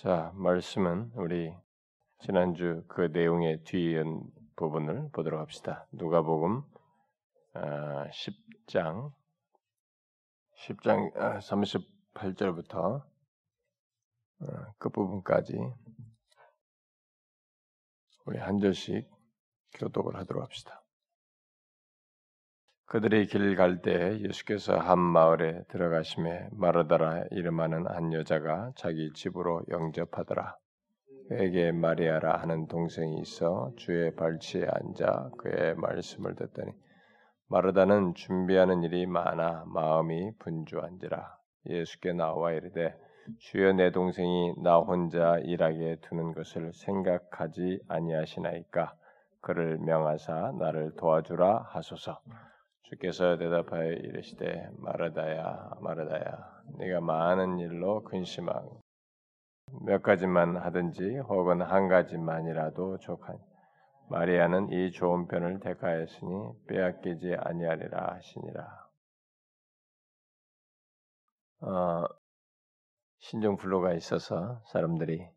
자, 말씀은 우리 지난주 그 내용의 뒤이은 부분을 보도록 합시다. 누가복음 10장 10장 38절부터 끝부분까지 우리 한 절씩 교독을 하도록 합시다. 그들이 길갈 때 예수께서 한 마을에 들어가심에 마르다라 이름하는 한 여자가 자기 집으로 영접하더라. 그에게 마리아라 하는 동생이 있어 주의 발치에 앉아 그의 말씀을 듣더니 마르다는 준비하는 일이 많아 마음이 분주한지라. 예수께 나와 이르되 주여 내 동생이 나 혼자 일하게 두는 것을 생각하지 아니하시나이까? 그를 명하사 나를 도와주라 하소서 주께서 대답하여 이르시되 마르다야 마르다야 네가 많은 일로 근심하고 몇 가지만 하든지 혹은 한 가지만이라도 족하니 마리아는 이 좋은 편을 택하였으니 빼앗기지 아니하리라 하시니라. 어, 신종 불로가 있어서 사람들이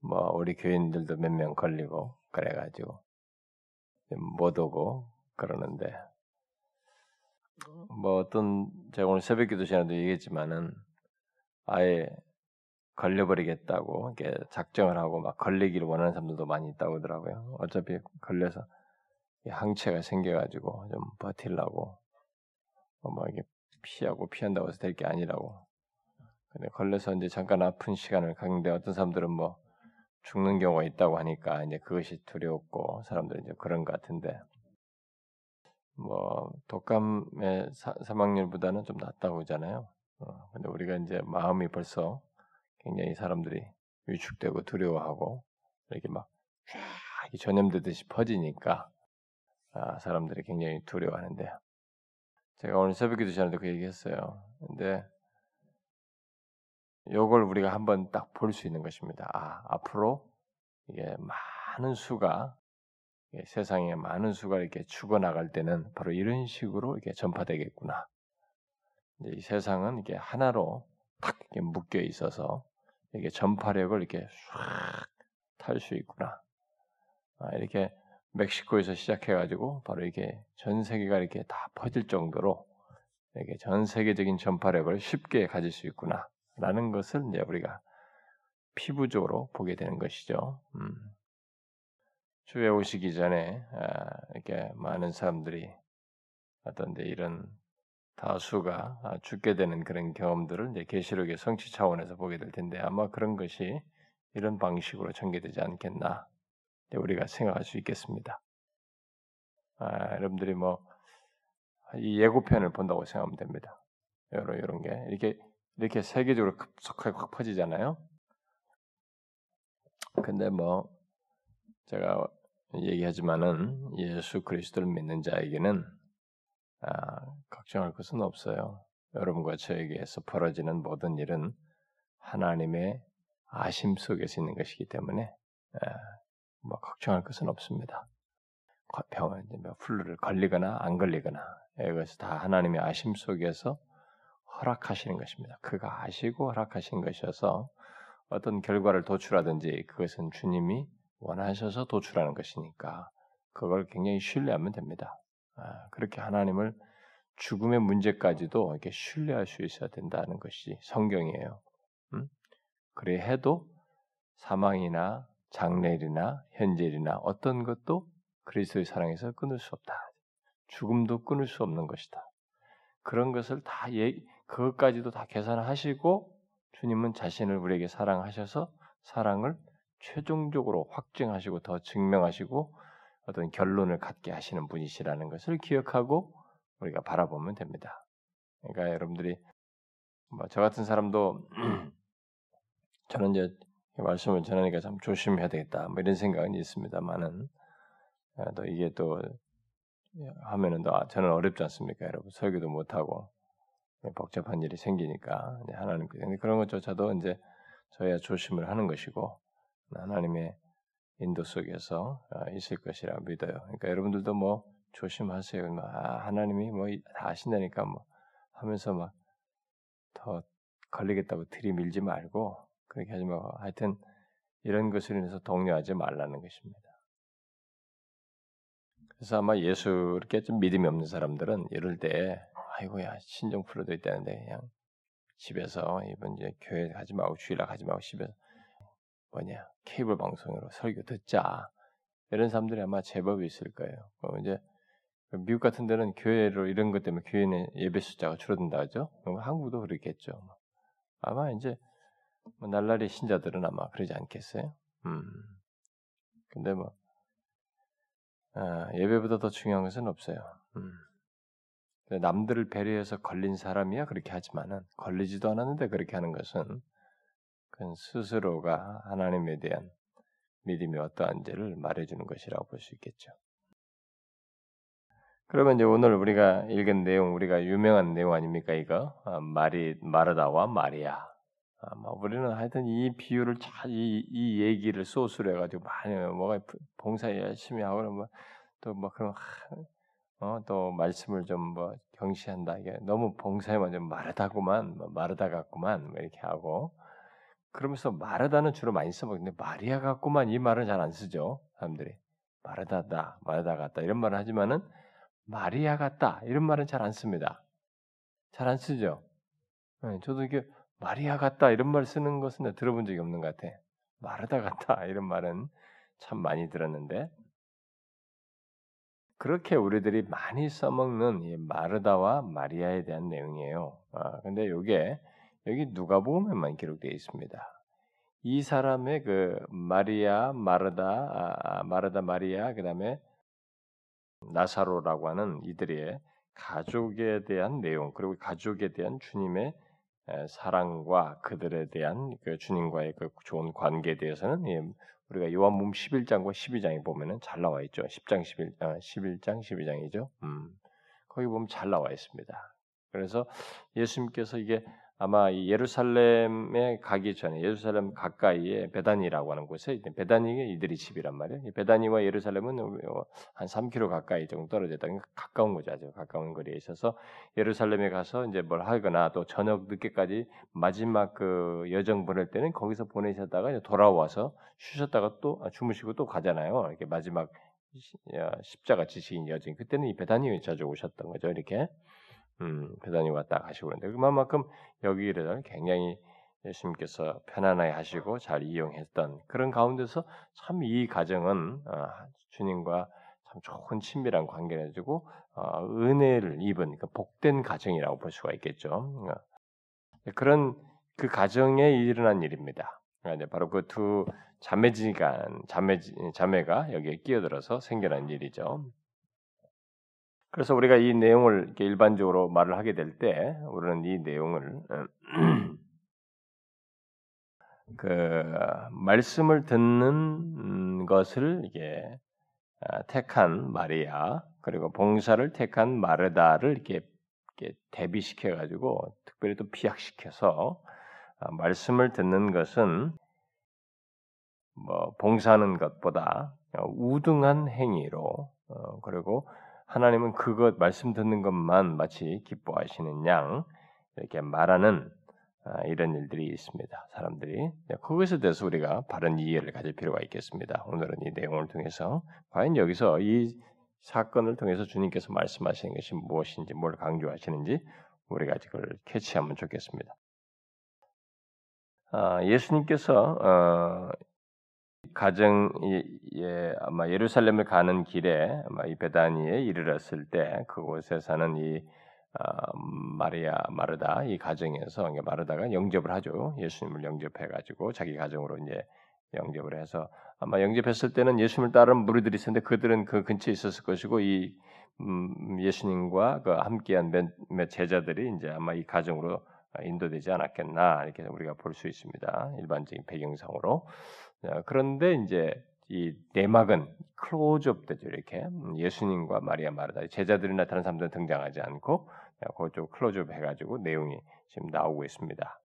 뭐 우리 교인들도 몇 명 걸리고 그래가지고 못 오고 그러는데 뭐 어떤 제가 오늘 새벽 기도 시간에도 얘기했지만은 아예 걸려버리겠다고 이렇게 작정을 하고 막 걸리기를 원하는 사람들도 많이 있다고 하더라고요. 어차피 걸려서 항체가 생겨가지고 좀 버틸라고 뭐 이게 피하고 피한다고 해서 될 게 아니라고. 근데 걸려서 이제 잠깐 아픈 시간을 갖는데 어떤 사람들은 뭐 죽는 경우가 있다고 하니까 이제 그것이 두려웠고 사람들이 이제 그런 것 같은데 뭐 독감의 사, 사망률보다는 좀 낫다고 하잖아요. 어, 근데 우리가 이제 마음이 벌써 굉장히 사람들이 위축되고 두려워하고 이렇게 막쫙 전염되듯이 퍼지니까 아, 사람들이 굉장히 두려워하는데 제가 오늘 새벽기도 전에도 그 얘기했어요. 근데 요걸 우리가 한번 딱 볼 수 있는 것입니다. 아 앞으로 이게 많은 수가 세상에 많은 수가 이렇게 죽어나갈 때는 바로 이런 식으로 이렇게 전파되겠구나. 이 세상은 이게 하나로 탁 이렇게 묶여 있어서 이게 전파력을 이렇게 쫙 탈 수 있구나. 아, 이렇게 멕시코에서 시작해가지고 바로 이게 전 세계가 이렇게 다 퍼질 정도로 이렇게 전 세계적인 전파력을 쉽게 가질 수 있구나라는 것을 이제 우리가 피부적으로 보게 되는 것이죠. 음. 주에 오시기 전에 아, 이렇게 많은 사람들이 어떤데 이런 다수가 아, 죽게 되는 그런 경험들을 이제 계시록의 성취 차원에서 보게 될 텐데 아마 그런 것이 이런 방식으로 전개되지 않겠나 우리가 생각할 수 있겠습니다. 아, 여러분들이 뭐 이 예고편을 본다고 생각하면 됩니다. 여러 이런 게 이렇게 이렇게 세계적으로 급속하게 확 퍼지잖아요. 근데 뭐 제가 얘기하지만은 예수 그리스도를 믿는 자에게는 아, 걱정할 것은 없어요. 여러분과 저에게서 벌어지는 모든 일은 하나님의 아심 속에서 있는 것이기 때문에 아, 뭐 걱정할 것은 없습니다. 병은 뭐 플루를 걸리거나 안 걸리거나 이것이 다 하나님의 아심 속에서 허락하시는 것입니다. 그가 아시고 허락하신 것이어서 어떤 결과를 도출하든지 그것은 주님이 원하셔서 도출하는 것이니까 그걸 굉장히 신뢰하면 됩니다. 아, 그렇게 하나님을 죽음의 문제까지도 이렇게 신뢰할 수 있어야 된다는 것이 성경이에요. 음? 그래 해도 사망이나 장례일이나 현재일이나 어떤 것도 그리스도의 사랑에서 끊을 수 없다. 죽음도 끊을 수 없는 것이다. 그런 것을 다 예, 그것까지도 다 계산하시고 주님은 자신을 우리에게 사랑하셔서 사랑을 최종적으로 확증하시고 더 증명하시고 어떤 결론을 갖게 하시는 분이시라는 것을 기억하고 우리가 바라보면 됩니다. 그러니까 여러분들이 뭐 저 같은 사람도 저는 이제 말씀을 전하니까 참 조심해야 되겠다 뭐 이런 생각은 있습니다만은 아, 또 이게 또 하면은 또 저는 어렵지 않습니까? 여러분 설교도 못하고 복잡한 일이 생기니까 하나님 그런 것조차도 이제 저야 조심을 하는 것이고 하나님의 인도 속에서 아, 있을 것이라 믿어요. 그러니까 여러분들도 뭐 조심하세요. 뭐 아, 하나님이 뭐 다 아신다니까 뭐 하면서 막 더 걸리겠다고 들이밀지 말고 그렇게 하지 말고 하여튼 이런 것을 인해서 동요하지 말라는 것입니다. 그래서 아마 예수 이렇게 좀 믿음이 없는 사람들은 이럴 때 아이고야 신종 풀어도 있다는데 그냥 집에서 이번 이제 교회 가지 말고 주일날 가지 말고 집에서 뭐냐 케이블 방송으로 설교 듣자 이런 사람들이 아마 제법 있을 거예요. 어, 이제 미국 같은 데는 교회로 이런 것 때문에 교회는 예배 숫자가 줄어든다 하죠. 한국도 그렇겠죠. 아마 이제 뭐 날라리 신자들은 아마 그러지 않겠어요. 음. 근데 뭐 아, 예배보다 더 중요한 것은 없어요. 음. 남들을 배려해서 걸린 사람이야 그렇게 하지만은 걸리지도 않았는데 그렇게 하는 것은 그건 스스로가 하나님에 대한 믿음이 어떠한지를 말해주는 것이라고 볼 수 있겠죠. 그러면 이제 오늘 우리가 읽은 내용, 우리가 유명한 내용 아닙니까 이거 아, 마리 마르다와 마리아. 아마 우리는 하여튼 이 비유를 잘이 이 얘기를 소스로 해가지고 많이 뭐가 봉사 열심히 하고 그러면 또뭐 그런 어, 또 말씀을 좀 뭐 경시한다 이게 너무 봉사에만 좀 마르다구만 뭐 마르다 같구만 뭐 이렇게 하고 그러면서 마르다는 주로 많이 써먹는데 마리아 같구만 이 말은 잘 안 쓰죠 사람들이. 마르다다 마르다 같다 이런 말을 하지만은 마리아 같다 이런 말은 잘 안 씁니다. 잘 안 쓰죠. 네, 저도 이게 마리아 같다 이런 말 쓰는 것은 들어본 적이 없는 것 같아. 마르다 같다 이런 말은 참 많이 들었는데. 그렇게 우리들이 많이 써먹는 이 마르다와 마리아에 대한 내용이에요. 아, 근데 이게 여기 누가복음에만 기록되어 있습니다. 이 사람의 그 마리아, 마르다, 아, 아 마르다, 마리아, 그 다음에 나사로라고 하는 이들의 가족에 대한 내용, 그리고 가족에 대한 주님의 사랑과 그들에 대한 그 주님과의 그 좋은 관계에 대해서는 우리가 요한복음 11장과 12장에 보면은 잘 나와 있죠. 10장 11 아, 11장 12장이죠. 음. 거기 보면 잘 나와 있습니다. 그래서 예수님께서 이게 아마 예루살렘에 가기 전에 예루살렘 가까이에 베다니라고 하는 곳에 베다니가 이들이 집이란 말이에요. 베다니와 예루살렘은 한 3km 가까이 정도 떨어졌다. 그러니까 가까운 거죠. 아주 가까운 거리에 있어서 예루살렘에 가서 이제 뭘 하거나 또 저녁 늦게까지 마지막 그 여정 보낼 때는 거기서 보내셨다가 돌아와서 쉬셨다가 또 아, 주무시고 또 가잖아요. 이렇게 마지막 십자가 지식인 여정. 그때는 이 베다니에 자주 오셨던 거죠. 이렇게. 음, 배단이 왔다 가시고 그런데 그만큼 여기를 굉장히 예수님께서 편안하게 하시고 잘 이용했던 그런 가운데서 참 이 가정은 어, 주님과 참 좋은 친밀한 관계를 해주고 어, 은혜를 입은 그 복된 가정이라고 볼 수가 있겠죠. 어. 그런 그 가정에 일어난 일입니다. 그러니까 바로 그 두 자매지가 자매 자매가 여기에 끼어들어서 생겨난 일이죠. 그래서 우리가 이 내용을 일반적으로 말을 하게 될 때 우리는 이 내용을 그 말씀을 듣는 것을 이게 아, 택한 마리아 그리고 봉사를 택한 마르다를 이렇게, 이렇게 대비시켜 가지고 특별히 또 비약시켜서 아, 말씀을 듣는 것은 뭐 봉사하는 것보다 우등한 행위로 어, 그리고 하나님은 그것 말씀 듣는 것만 마치 기뻐하시는 양 이렇게 말하는 아, 이런 일들이 있습니다. 사람들이 네, 그것에 대해서 우리가 바른 이해를 가질 필요가 있겠습니다. 오늘은 이 내용을 통해서 과연 여기서 이 사건을 통해서 주님께서 말씀하시는 것이 무엇인지 뭘 강조하시는지 우리가 그걸 캐치하면 좋겠습니다. 아, 예수님께서 어, 가정 예, 아마 예루살렘을 가는 길에 아마 이 베다니에 이르렀을 때 그곳에 사는 이 아, 마리아 마르다 이 가정에서 마르다가 영접을 하죠. 예수님을 영접해 가지고 자기 가정으로 이제 영접을 해서 아마 영접했을 때는 예수님을 따르는 무리들이 있었는데 그들은 그 근처에 있었을 것이고 이 음, 예수님과 그 함께한 몇, 몇 제자들이 이제 아마 이 가정으로 인도되지 않았겠나 이렇게 우리가 볼 수 있습니다. 일반적인 배경상으로 그런데 이제 이 내막은 클로즈업 되죠 이렇게 음, 예수님과 마리아 마르다 제자들이나 다른 사람들은 등장하지 않고 그쪽 클로즈업 해가지고 내용이 지금 나오고 있습니다.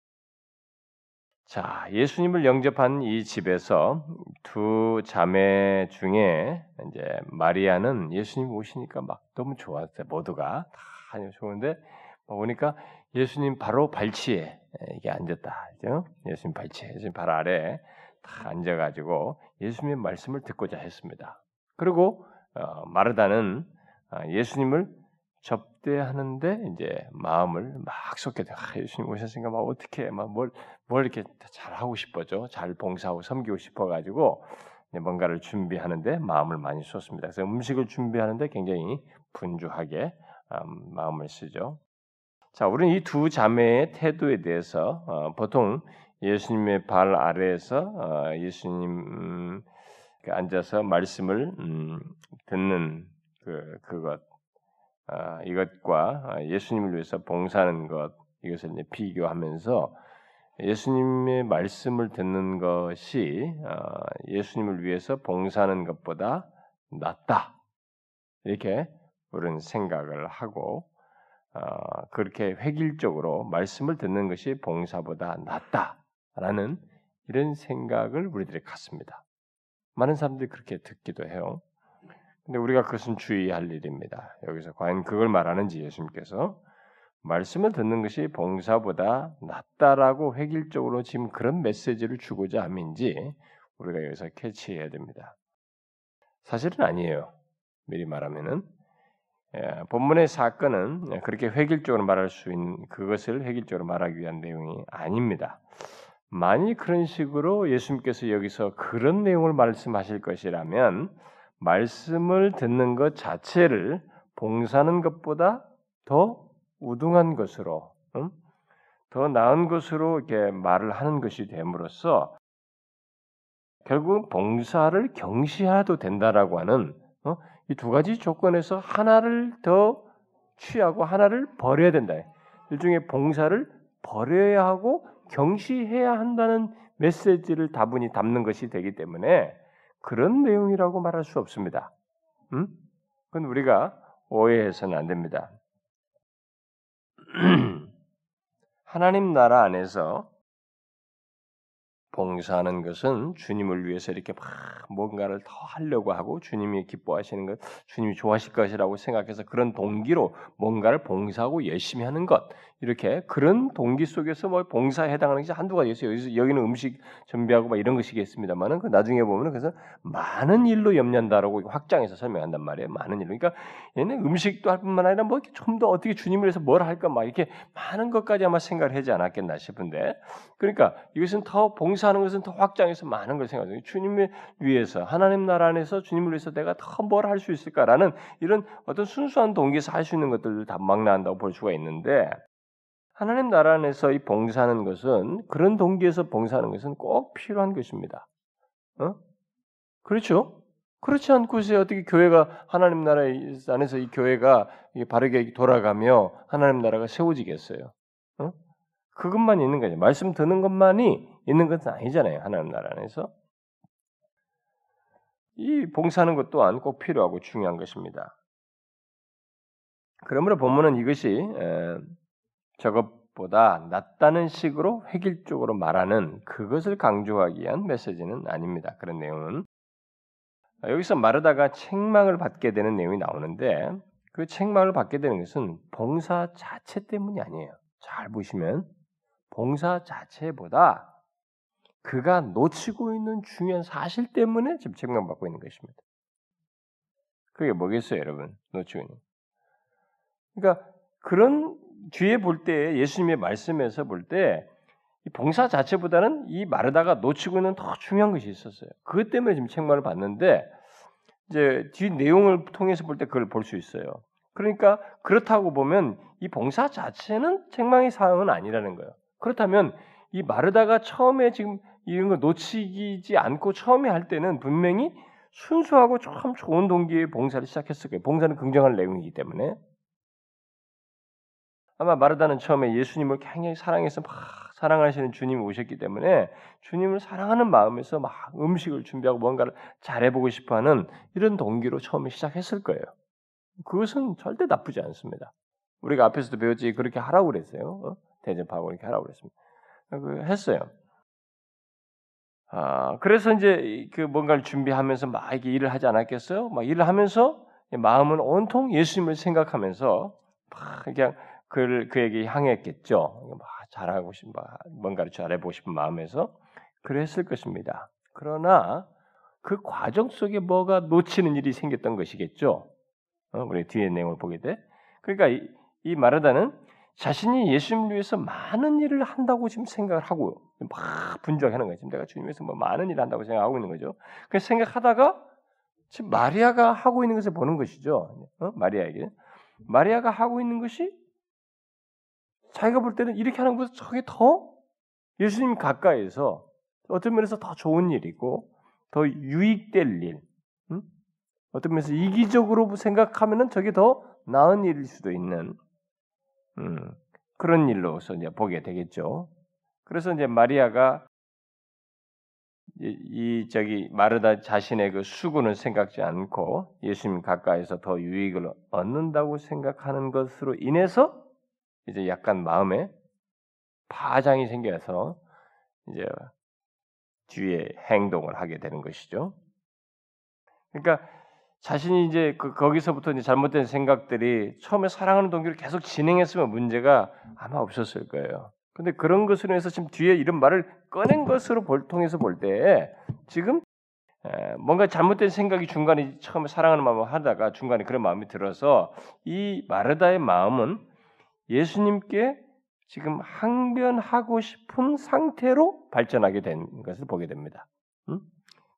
자, 예수님을 영접한 이 집에서 두 자매 중에 이제 마리아는 예수님 오시니까 막 너무 좋았어요. 모두가 다 좋은데 보니까 예수님 바로 발치에 이게 앉았다. 그죠? 예수님 발치에, 예수님 발 아래 다 앉아가지고 예수님의 말씀을 듣고자 했습니다. 그리고 어, 마르다는 아, 예수님을 접대하는데 이제 마음을 막 쏟게 돼. 아, 예수님 오셨으니까 막 어떻게 막뭘뭘 뭘 이렇게 잘 하고 싶어죠. 잘 봉사하고 섬기고 싶어 가지고 뭔가를 준비하는데 마음을 많이 쏟습니다. 그래서 음식을 준비하는데 굉장히 분주하게 음, 마음을 쓰죠. 자, 우리는 이 두 자매의 태도에 대해서 어, 보통 예수님의 발 아래에서 어, 예수님 음, 그 앉아서 말씀을 음, 듣는 그 그것 아, 이것과 아, 예수님을 위해서 봉사하는 것 이것을 비교하면서 예수님의 말씀을 듣는 것이 아, 예수님을 위해서 봉사하는 것보다 낫다. 이렇게 우리는 생각을 하고 그렇게 획일적으로 말씀을 듣는 것이 봉사보다 낫다 라는 이런 생각을 우리들이 갖습니다. 많은 사람들이 그렇게 듣기도 해요. 근데 우리가 그것은 주의할 일입니다. 여기서 과연 그걸 말하는지 예수님께서 말씀을 듣는 것이 봉사보다 낫다라고 획일적으로 지금 그런 메시지를 주고자 함인지 우리가 여기서 캐치해야 됩니다. 사실은 아니에요. 미리 말하면은 예, 본문의 사건은 그렇게 획일적으로 말할 수 있는 그것을 획일적으로 말하기 위한 내용이 아닙니다. 만일 그런 식으로 예수님께서 여기서 그런 내용을 말씀하실 것이라면 말씀을 듣는 것 자체를 봉사하는 것보다 더 우등한 것으로, 음? 더 나은 것으로 이렇게 말을 하는 것이 됨으로써 결국 봉사를 경시해도 된다라고 하는 어? 이두 가지 조건에서 하나를 더 취하고 하나를 버려야 된다. 일종의 봉사를 버려야 하고 경시해야 한다는 메시지를 다분히 담는 것이 되기 때문에 그런 내용이라고 말할 수 없습니다. 음? 그건 우리가 오해해서는 안 됩니다. 하나님 나라 안에서 봉사하는 것은 주님을 위해서 이렇게 막 뭔가를 더 하려고 하고 주님이 기뻐하시는 것, 주님이 좋아하실 것이라고 생각해서 그런 동기로 뭔가를 봉사하고 열심히 하는 것, 이렇게 그런 동기 속에서 뭐 봉사에 해당하는 것이 한두 가지 있어요. 여기서 여기는 음식 준비하고 막 이런 것이겠습니다만은 그 나중에 보면은 그래서 많은 일로 염려한다라고 확장해서 설명한단 말이에요. 많은 일로. 그러니까 얘는 음식도 할 뿐만 아니라 뭐 좀 더 어떻게 주님을 위해서 뭘 할까 막 이렇게 많은 것까지 아마 생각을 하지 않았겠나 싶은데 그러니까 이것은 더 봉사하는 것은 더 확장해서 많은 걸 생각해요. 주님을 위해서 하나님 나라 안에서 주님을 위해서 내가 더 뭘 할 수 있을까라는 이런 어떤 순수한 동기에서 할 수 있는 것들을 다 망라한다고 볼 수가 있는데 하나님 나라 안에서 이 봉사하는 것은 그런 동기에서 봉사하는 것은 꼭 필요한 것입니다. 어? 그렇죠? 그렇지 않고서 어떻게 교회가 하나님 나라 안에서 이 교회가 바르게 돌아가며 하나님 나라가 세워지겠어요? 어? 그것만 있는 거죠. 말씀 듣는 것만이 있는 것은 아니잖아요. 하나님 나라 안에서. 이 봉사하는 것 또한 꼭 필요하고 중요한 것입니다. 그러므로 본문은 이것이 저것보다 낫다는 식으로 획일적으로 말하는 그것을 강조하기 위한 메시지는 아닙니다. 그런 내용은 여기서 마르다가 책망을 받게 되는 내용이 나오는데 그 책망을 받게 되는 것은 봉사 자체 때문이 아니에요. 잘 보시면 봉사 자체보다 그가 놓치고 있는 중요한 사실 때문에 지금 책망받고 있는 것입니다. 그게 뭐겠어요, 여러분? 놓치고 있는. 그러니까 그런 뒤에 볼 때 예수님의 말씀에서 볼 때 봉사 자체보다는 이 마르다가 놓치고 있는 더 중요한 것이 있었어요. 그것 때문에 지금 책망을 받는데 이제 뒤 내용을 통해서 볼 때 그걸 볼 수 있어요. 그러니까 그렇다고 보면 이 봉사 자체는 책망의 사항은 아니라는 거예요. 그렇다면 이 마르다가 처음에 지금 이런 거 놓치지 않고 처음에 할 때는 분명히 순수하고 참 좋은 동기의 봉사를 시작했을 거예요. 봉사는 긍정할 내용이기 때문에. 아마 마르다는 처음에 예수님을 굉장히 사랑해서 막 사랑하시는 주님이 오셨기 때문에 주님을 사랑하는 마음에서 막 음식을 준비하고 뭔가를 잘해보고 싶어하는 이런 동기로 처음에 시작했을 거예요. 그것은 절대 나쁘지 않습니다. 우리가 앞에서도 배웠지 그렇게 하라고 그랬어요. 어? 대접하고 이렇게 하라고 그랬습니다. 그 했어요. 아, 그래서 이제 그 뭔가를 준비하면서 막 이렇게 일을 하지 않았겠어요? 막 일을 하면서 마음은 온통 예수님을 생각하면서 막 그냥 그를 그에게 향했겠죠. 막 잘하고 싶은 뭔가를 잘해보고 싶은 마음에서 그랬을 것입니다. 그러나 그 과정 속에 뭐가 놓치는 일이 생겼던 것이겠죠. 어, 우리 뒤에 내용을 보게 돼. 그러니까 이, 이 마르다는 자신이 예수님을 위해서 많은 일을 한다고 지금 생각을 하고 막 분주하는 거예요. 지금 내가 주님 위해서 뭐 많은 일을 한다고 생각하고 있는 거죠. 그래서 생각하다가 지금 마리아가 하고 있는 것을 보는 것이죠. 어? 마리아에게 마리아가 하고 있는 것이 자기가 볼 때는 이렇게 하는 것보다 저게 더 예수님 가까이서 어떤 면에서 더 좋은 일이고 더 유익될 일, 음? 어떤 면에서 이기적으로 생각하면은 저게 더 나은 일일 수도 있는 음, 그런 일로서 이제 보게 되겠죠. 그래서 이제 마리아가 이, 이 저기 마르다 자신의 그 수고는 생각지 않고 예수님 가까이서 더 유익을 얻는다고 생각하는 것으로 인해서 이제 약간 마음에 파장이 생겨서 이제 뒤에 행동을 하게 되는 것이죠. 그러니까 자신이 이제 그 거기서부터 이제 잘못된 생각들이 처음에 사랑하는 동기를 계속 진행했으면 문제가 아마 없었을 거예요. 근데 그런 것으로 해서 지금 뒤에 이런 말을 꺼낸 것으로 볼, 통해서 볼 때 지금 뭔가 잘못된 생각이 중간에 처음에 사랑하는 마음을 하다가 중간에 그런 마음이 들어서 이 마르다의 마음은 예수님께 지금 항변하고 싶은 상태로 발전하게 된 것을 보게 됩니다. 음?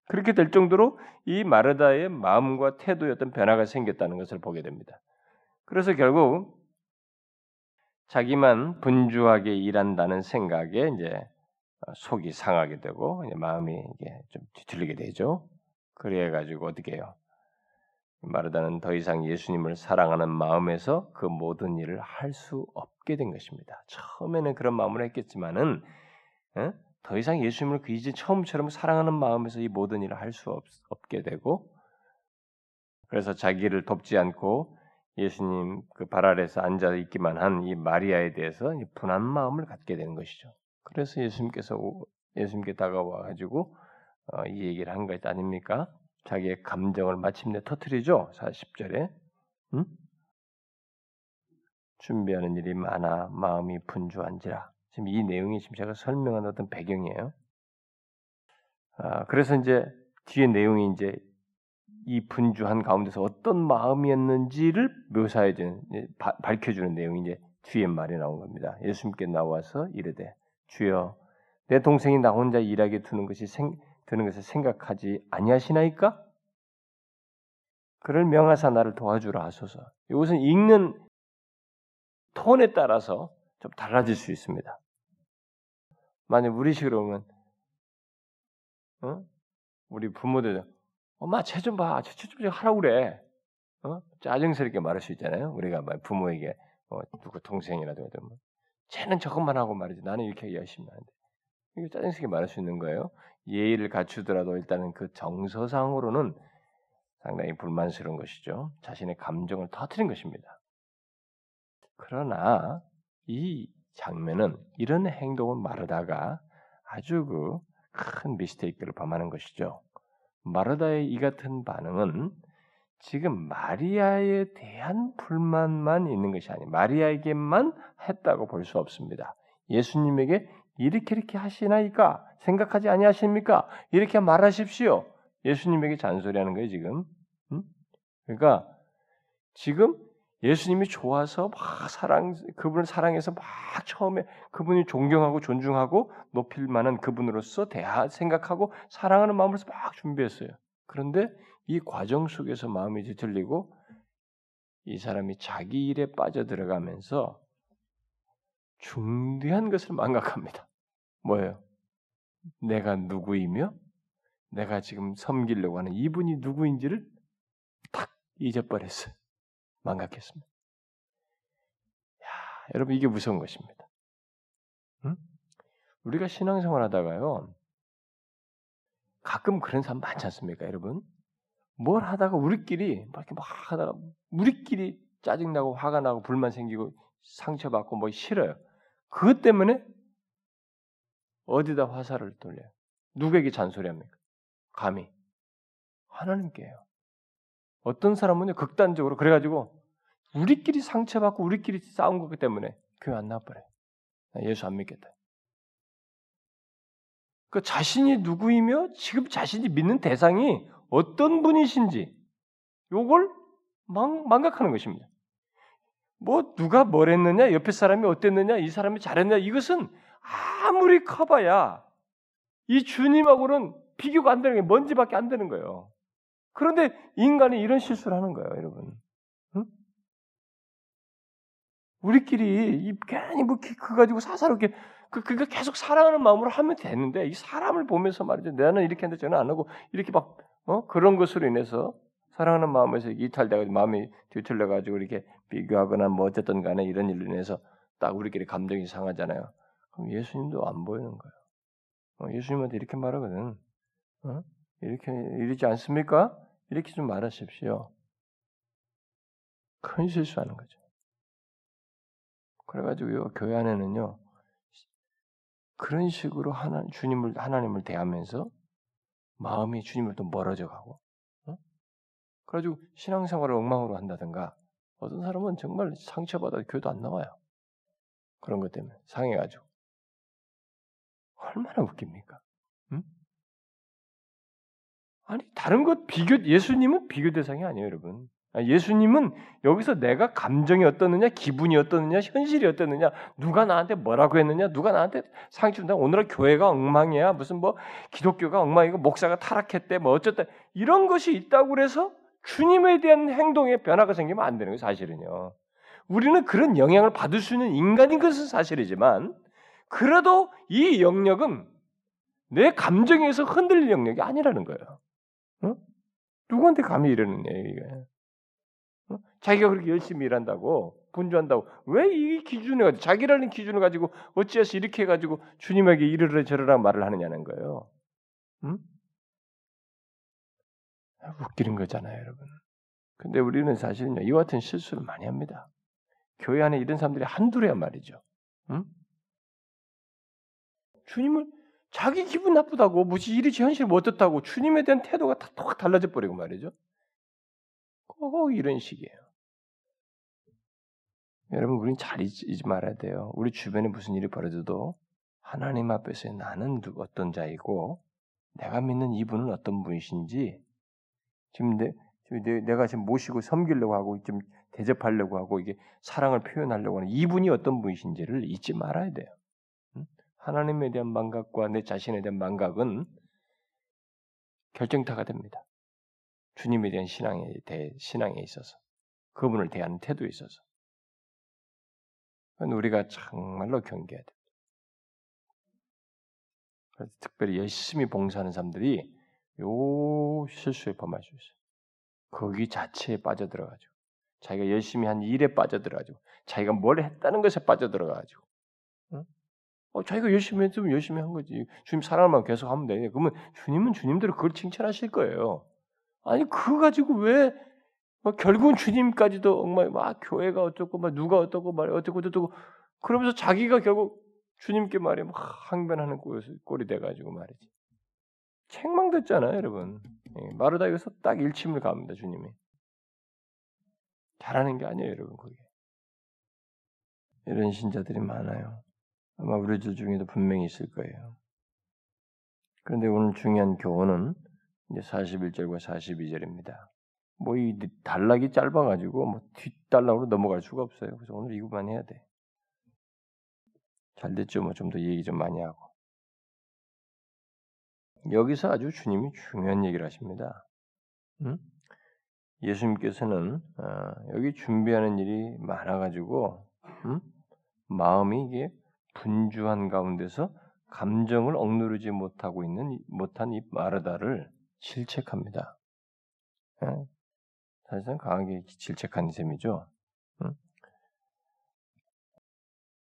그렇게 될 정도로 이 마르다의 마음과 태도에 어떤 변화가 생겼다는 것을 보게 됩니다. 그래서 결국 자기만 분주하게 일한다는 생각에 이제 속이 상하게 되고 마음이 이게 좀 뒤틀리게 되죠. 그래 가지고 어떻게 해요? 마르다는 더 이상 예수님을 사랑하는 마음에서 그 모든 일을 할 수 없게 된 것입니다. 처음에는 그런 마음을 했겠지만은 에? 더 이상 예수님을 그 이제 처음처럼 사랑하는 마음에서 이 모든 일을 할 수 없게 되고 그래서 자기를 돕지 않고 예수님 그 발 아래서 앉아 있기만 한 이 마리아에 대해서 분한 마음을 갖게 되는 것이죠. 그래서 예수님께서 예수님께 다가와 가지고 어, 이 얘기를 한 것 아닙니까? 자기의 감정을 마침내 터트리죠. 40절에. 응? 준비하는 일이 많아 마음이 분주한지라. 지금 이 내용이 지금 제가 설명한 어떤 배경이에요. 아, 그래서 이제 뒤에 내용이 이제 이 분주한 가운데서 어떤 마음이었는지를 묘사해 주는 밝혀 주는 내용이 이제 뒤에 말이 나온 겁니다. 예수님께 나와서 이르되 주여 내 동생이 나 혼자 일하게 두는 것이 생, 드는 것을 생각하지 아니하시나이까? 그를 명하사 나를 도와주라 하소서. 이것은 읽는 톤에 따라서 좀 달라질 수 있습니다. 만약 우리식으로 보면, 어? 우리 부모들, 엄마 쟤 좀 봐, 쟤좀 하라고 그래. 어? 짜증스럽게 말할 수 있잖아요. 우리가 부모에게 어, 누구 동생이라도 뭐, 쟤는 저것만 하고 말이지. 나는 이렇게 열심히 하는데. 이게 짜증스럽게 말할 수 있는 거예요. 예의를 갖추더라도 일단은 그 정서상으로는 상당히 불만스러운 것이죠. 자신의 감정을 터트린 것입니다. 그러나 이 장면은 이런 행동을 마르다가 아주 그 큰 미스테이크를 범하는 것이죠. 마르다의 이 같은 반응은 지금 마리아에 대한 불만만 있는 것이 아니 마리아에게만 했다고 볼 수 없습니다. 예수님에게 이렇게 이렇게 하시나이까 생각하지 아니하십니까? 이렇게 말하십시오. 예수님에게 잔소리하는 거예요 지금. 음? 그러니까 지금 예수님이 좋아서 막 사랑 그분을 사랑해서 막 처음에 그분이 존경하고 존중하고 높일 만한 그분으로서 대하 생각하고 사랑하는 마음으로서 막 준비했어요. 그런데 이 과정 속에서 마음이 뒤틀리고 이 사람이 자기 일에 빠져 들어가면서 중대한 것을 망각합니다. 뭐예요? 내가 누구이며 내가 지금 섬기려고 하는 이분이 누구인지를 탁 잊어버렸어요. 망각했습니다. 야, 여러분 이게 무서운 것입니다. 응? 우리가 신앙생활 하다가요. 가끔 그런 사람 많지 않습니까, 여러분? 뭘 하다가 우리끼리 막 이렇게 막 하다가 우리끼리 짜증나고 화가 나고 불만 생기고 상처받고 뭐 싫어요. 그것 때문에 어디다 화살을 돌려요? 누구에게 잔소리합니까? 감히 하나님께요. 어떤 사람은요 극단적으로 그래가지고 우리끼리 상처받고 우리끼리 싸운 거기 때문에 교회 안 나와버려. 예수 안 믿겠다. 그 자신이 누구이며 지금 자신이 믿는 대상이 어떤 분이신지 요걸 망, 망각하는 것입니다. 뭐 누가 뭘 했느냐, 옆에 사람이 어땠느냐, 이 사람이 잘했냐 이것은 아무리 커봐야 이 주님하고는 비교가 안 되는 게 먼지밖에 안 되는 거예요. 그런데 인간이 이런 실수를 하는 거예요, 여러분. 응? 우리끼리 이 괜히 뭐그 가지고 사사롭게 그 그가 계속 사랑하는 마음으로 하면 되는데 이 사람을 보면서 말이죠. 나는 이렇게 했는데 저는 안 하고 이렇게 막 어? 그런 것으로 인해서 사랑하는 마음에서 이탈돼가지고 마음이 뒤틀려가지고 이렇게 비교하거나 뭐 어쨌든 간에 이런 일로 인해서 딱 우리끼리 감정이 상하잖아요. 그럼 예수님도 안 보이는 거예요. 어, 예수님한테 이렇게 말하거든. 어? 이렇게 이러지 않습니까? 이렇게 좀 말하십시오. 큰 실수하는 거죠. 그래가지고요 교회 안에는요 그런 식으로 하나 주님을 하나님을 대하면서 마음이 주님을 또 멀어져 가고, 어? 그래가지고 신앙생활을 엉망으로 한다든가 어떤 사람은 정말 상처받아 교회도 안 나와요. 그런 것 때문에 상해가지고 얼마나 웃깁니까? 응? 아니 다른 것 비교 예수님은 비교 대상이 아니에요, 여러분. 아, 예수님은 여기서 내가 감정이 어떻느냐, 기분이 어떻느냐, 현실이 어떻느냐, 누가 나한테 뭐라고 했느냐, 누가 나한테 상처 준다. 오늘은 교회가 엉망이야, 무슨 뭐 기독교가 엉망이고 목사가 타락했대, 뭐 어쨌든 이런 것이 있다고 그래서 주님에 대한 행동에 변화가 생기면 안 되는 거예요, 사실은요. 우리는 그런 영향을 받을 수 있는 인간인 것은 사실이지만, 그래도 이 영역은 내 감정에서 흔들릴 영역이 아니라는 거예요. 어? 누구한테 감히 이러느냐, 이게. 어? 자기가 그렇게 열심히 일한다고 분주한다고 왜 이 기준을 가지고 자기라는 기준을 가지고 어찌해서 이렇게 해가지고 주님에게 이르라 저르라 말을 하느냐는 거예요. 응? 웃기는 거잖아요, 여러분. 근데 우리는 사실은요, 이와 같은 실수를 많이 합니다. 교회 안에 이런 사람들이 한둘이야 말이죠. 응? 주님을 자기 기분 나쁘다고 무시 일이 현실 못했다고 주님에 대한 태도가 다확 달라져 버리고 말이죠. 꼭 이런 식이에요. 여러분, 우리는 잘 잊지 말아야 돼요. 우리 주변에 무슨 일이 벌어져도 하나님 앞에서 나는 어떤 자이고 내가 믿는 이분은 어떤 분이신지 지금 내, 내가 지금 모시고 섬기려고 하고 좀 대접하려고 하고 이게 사랑을 표현하려고 하는 이분이 어떤 분이신지를 잊지 말아야 돼요. 하나님에 대한 망각과 내 자신에 대한 망각은 결정타가 됩니다. 주님에 대한 신앙에 대해 신앙에 있어서 그분을 대하는 태도에 있어서 우리가 정말로 경계해야 됩니다. 그래서 특별히 열심히 봉사하는 사람들이 요 실수에 범할 수 있어요. 거기 자체에 빠져들어가지고 자기가 열심히 한 일에 빠져들어가지고 자기가 뭘 했다는 것에 빠져들어가지고 응? 어, 자기가 열심히 했으면 열심히 한 거지. 주님 사랑만 계속 하면 돼. 그러면 주님은 주님대로 그걸 칭찬하실 거예요. 아니 그거 가지고 왜뭐 결국은 주님까지도 엉망 막 교회가 어쩌고 막 누가 어떻고 말 어쩌고 저쩌고 그러면서 자기가 결국 주님께 말이 막 항변하는 꼴이 돼가지고 말이지 책망됐잖아요 여러분 예, 마르다 여기서 딱 일침을 갑니다 주님이 잘하는 게 아니에요 여러분 그게 이런 신자들이 많아요 아마 우리들 중에도 분명히 있을 거예요 그런데 오늘 중요한 교훈은 이제 41절과 42절입니다. 뭐 이 단락이 짧아가지고 뭐 뒷단락으로 넘어갈 수가 없어요. 그래서 오늘 이거만 해야 돼. 잘 됐죠? 뭐 좀 더 얘기 좀 많이 하고. 여기서 아주 주님이 중요한 얘기를 하십니다. 응? 예수님께서는 어, 여기 준비하는 일이 많아가지고 응? 마음이 이게 분주한 가운데서 감정을 억누르지 못하고 있는 못한 이 마르다를 질책합니다. 예? 사실상 강하게 질책한 셈이죠. 음?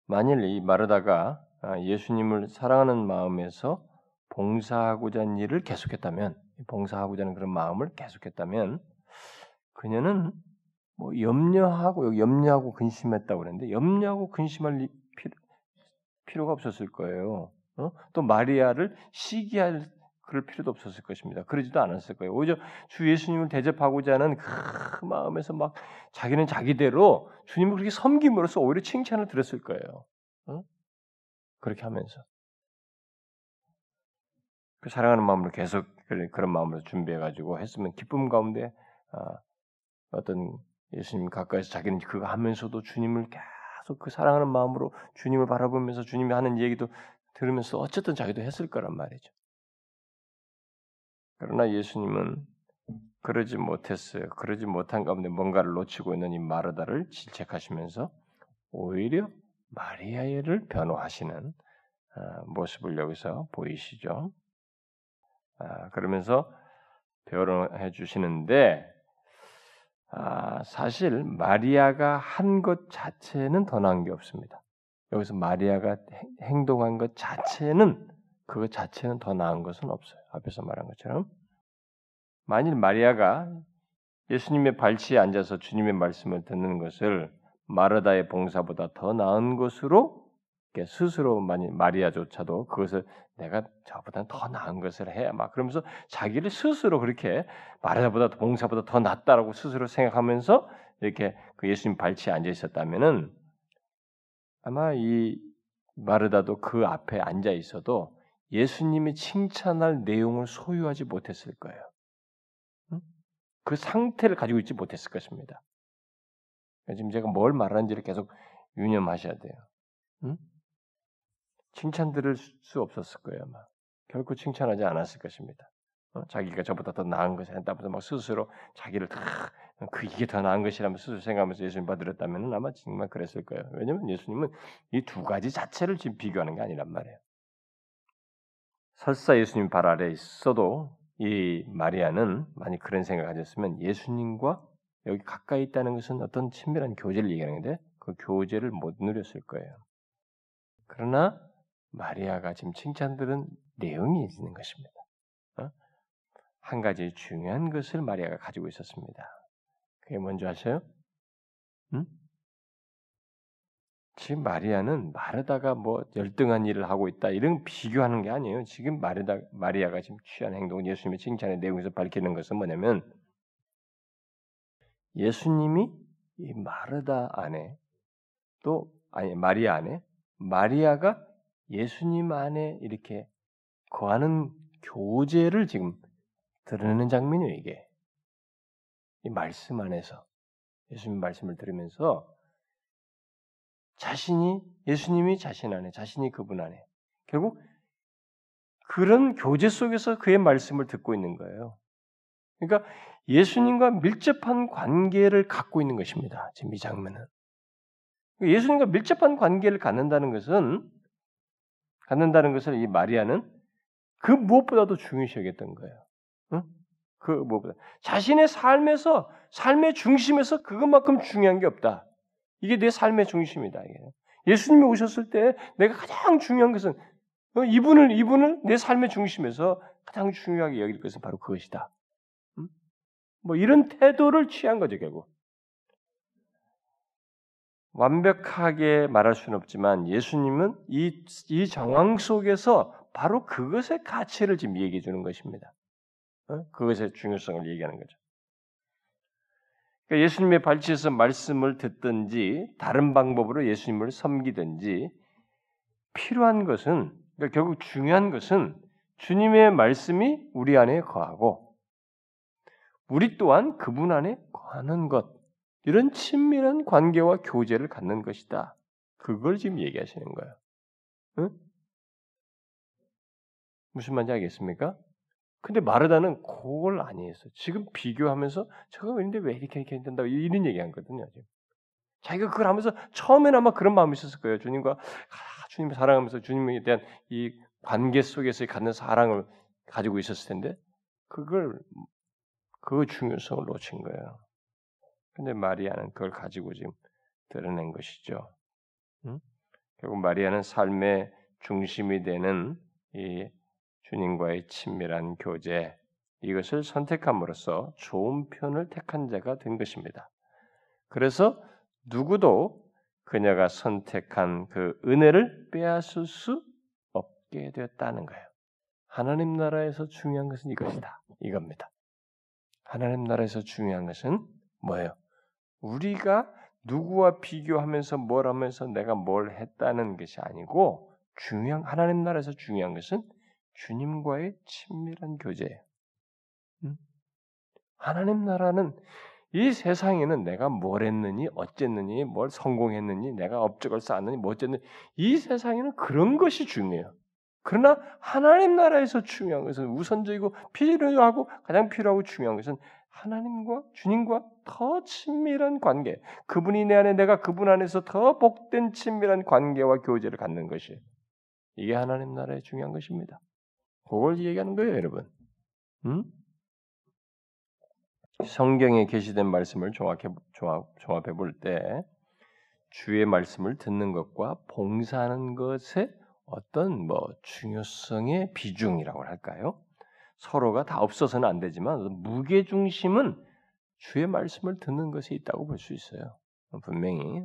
만일 이 마르다가 아, 예수님을 사랑하는 마음에서 봉사하고자 하는 일을 계속했다면, 봉사하고자 하는 그런 마음을 계속했다면, 그녀는 뭐 염려하고 염려하고 근심했다고 그랬는데 염려하고 근심할 필요, 가 없었을 거예요. 어? 또 마리아를 시기할 그럴 필요도 없었을 것입니다. 그러지도 않았을 거예요. 오히려 주 예수님을 대접하고자 하는 그 마음에서 막 자기는 자기대로 주님을 그렇게 섬김으로써 오히려 칭찬을 들었을 거예요. 응? 그렇게 하면서 그 사랑하는 마음으로 계속 그런 마음으로 준비해가지고 했으면 기쁨 가운데 아, 어떤 예수님 가까이서 자기는 그거 하면서도 주님을 계속 그 사랑하는 마음으로 주님을 바라보면서 주님이 하는 얘기도 들으면서 어쨌든 자기도 했을 거란 말이죠. 그러나 예수님은 그러지 못했어요. 그러지 못한 가운데 뭔가를 놓치고 있는 이 마르다를 질책하시면서 오히려 마리아를 변호하시는 아, 모습을 여기서 보이시죠. 아, 그러면서 변호해 주시는데 아, 사실 마리아가 한 것 자체는 더 나은 게 없습니다. 여기서 마리아가 행동한 것 자체는 그것 자체는 더 나은 것은 없어요. 앞에서 말한 것처럼 만일 마리아가 예수님의 발치에 앉아서 주님의 말씀을 듣는 것을 마르다의 봉사보다 더 나은 것으로 스스로 마리아조차도 그것을 내가 저보다 더 나은 것을 해야 막 그러면서 자기를 스스로 그렇게 마르다보다 봉사보다 더 낫다라고 스스로 생각하면서 이렇게 그 예수님 발치에 앉아 있었다면은 아마 이 마르다도 그 앞에 앉아 있어도 예수님이 칭찬할 내용을 소유하지 못했을 거예요. 그 상태를 가지고 있지 못했을 것입니다. 지금 제가 뭘 말하는지를 계속 유념하셔야 돼요. 응? 칭찬 들을 수 없었을 거예요, 아마. 결코 칭찬하지 않았을 것입니다. 어? 자기가 저보다 더 나은 것을 했다면서 막 스스로 자기를 다, 그 이게 더 나은 것이라면 스스로 생각하면서 예수님 받으렸다면 아마 정말 그랬을 거예요. 왜냐면 예수님은 이 두 가지 자체를 지금 비교하는 게 아니란 말이에요. 설사 예수님 발 아래 있어도 이 마리아는 만약 그런 생각을 가졌으면 예수님과 여기 가까이 있다는 것은 어떤 친밀한 교제를 얘기하는데 그 교제를 못 누렸을 거예요. 그러나 마리아가 지금 칭찬들은 내용이 있는 것입니다. 어? 한 가지 중요한 것을 마리아가 가지고 있었습니다. 그게 뭔지 아세요? 응? 지금 마리아는 마르다가 뭐 열등한 일을 하고 있다 이런 비교하는 게 아니에요. 지금 마르다 마리아가 지금 취한 행동, 예수님의 칭찬의 내용에서 밝히는 것은 뭐냐면 예수님이 이 마르다 안에 또 아니 마리아 안에 마리아가 예수님 안에 이렇게 거하는 교제를 지금 드러내는 장면이에요, 이게. 이 말씀 안에서 예수님 말씀을 들으면서 자신이 예수님이 자신 안에, 자신이 그분 안에 결국 그런 교제 속에서 그의 말씀을 듣고 있는 거예요. 그러니까 예수님과 밀접한 관계를 갖고 있는 것입니다. 지금 이 장면은. 예수님과 밀접한 관계를 갖는다는 것은 갖는다는 것을 이 마리아는 그 무엇보다도 중요시 여겼던 거예요. 응? 그 무엇보다 자신의 삶에서 삶의 중심에서 그것만큼 중요한 게 없다. 이게 내 삶의 중심이다. 예수님이 오셨을 때 내가 가장 중요한 것은 어, 이분을 이분을 내 삶의 중심에서 가장 중요하게 여길 것은 바로 그것이다. 응? 뭐 이런 태도를 취한 거죠 결국. 완벽하게 말할 수는 없지만 예수님은 이, 이 정황 속에서 바로 그것의 가치를 지금 얘기해 주는 것입니다. 어? 그것의 중요성을 얘기하는 거죠. 그러니까 예수님의 발치에서 말씀을 듣든지 다른 방법으로 예수님을 섬기든지 필요한 것은 그러니까 결국 중요한 것은 주님의 말씀이 우리 안에 거하고 우리 또한 그분 안에 거하는 것 이런 친밀한 관계와 교제를 갖는 것이다. 그걸 지금 얘기하시는 거예요. 응? 무슨 말인지 알겠습니까? 근데 마르다는 그걸 아니했어. 지금 비교하면서 저거 근데 왜 이렇게 이렇게 된다 이런 얘기한 거거든요. 지금. 자기가 그걸 하면서 처음에는 아마 그런 마음이 있었을 거예요. 주님과 아, 주님을 사랑하면서 주님에 대한 이 관계 속에서 갖는 사랑을 가지고 있었을 텐데 그걸 그 중요성을 놓친 거예요. 근데 마리아는 그걸 가지고 지금 드러낸 것이죠. 응? 결국 마리아는 삶의 중심이 되는 이 주님과의 친밀한 교제 이것을 선택함으로써 좋은 편을 택한 자가 된 것입니다. 그래서 누구도 그녀가 선택한 그 은혜를 빼앗을 수 없게 되었다는 거예요. 하나님 나라에서 중요한 것은 이것이다. 이겁니다. 하나님 나라에서 중요한 것은 뭐예요? 우리가 누구와 비교하면서 뭘 하면서 내가 뭘 했다는 것이 아니고 중요한 하나님 나라에서 중요한 것은 주님과의 친밀한 교제예요. 음? 하나님 나라는 이 세상에는 내가 뭘 했느니 어쨌느니 뭘 성공했느니 내가 업적을 쌓았느니 뭐 어쨌느니 이 세상에는 그런 것이 중요해요. 그러나 하나님 나라에서 중요한 것은 우선적이고 필요하고 가장 필요하고 중요한 것은 하나님과 주님과 더 친밀한 관계. 그분이 내 안에 내가 그분 안에서 더 복된 친밀한 관계와 교제를 갖는 것이 이게 하나님 나라의 중요한 것입니다. 그걸 얘기하는 거예요, 여러분. 음? 성경에 게시된 말씀을 종합해, 종합, 종합해 볼 때 주의 말씀을 듣는 것과 봉사하는 것의 어떤 뭐 중요성의 비중이라고 할까요? 서로가 다 없어서는 안 되지만 무게 중심은 주의 말씀을 듣는 것에 있다고 볼 수 있어요. 분명히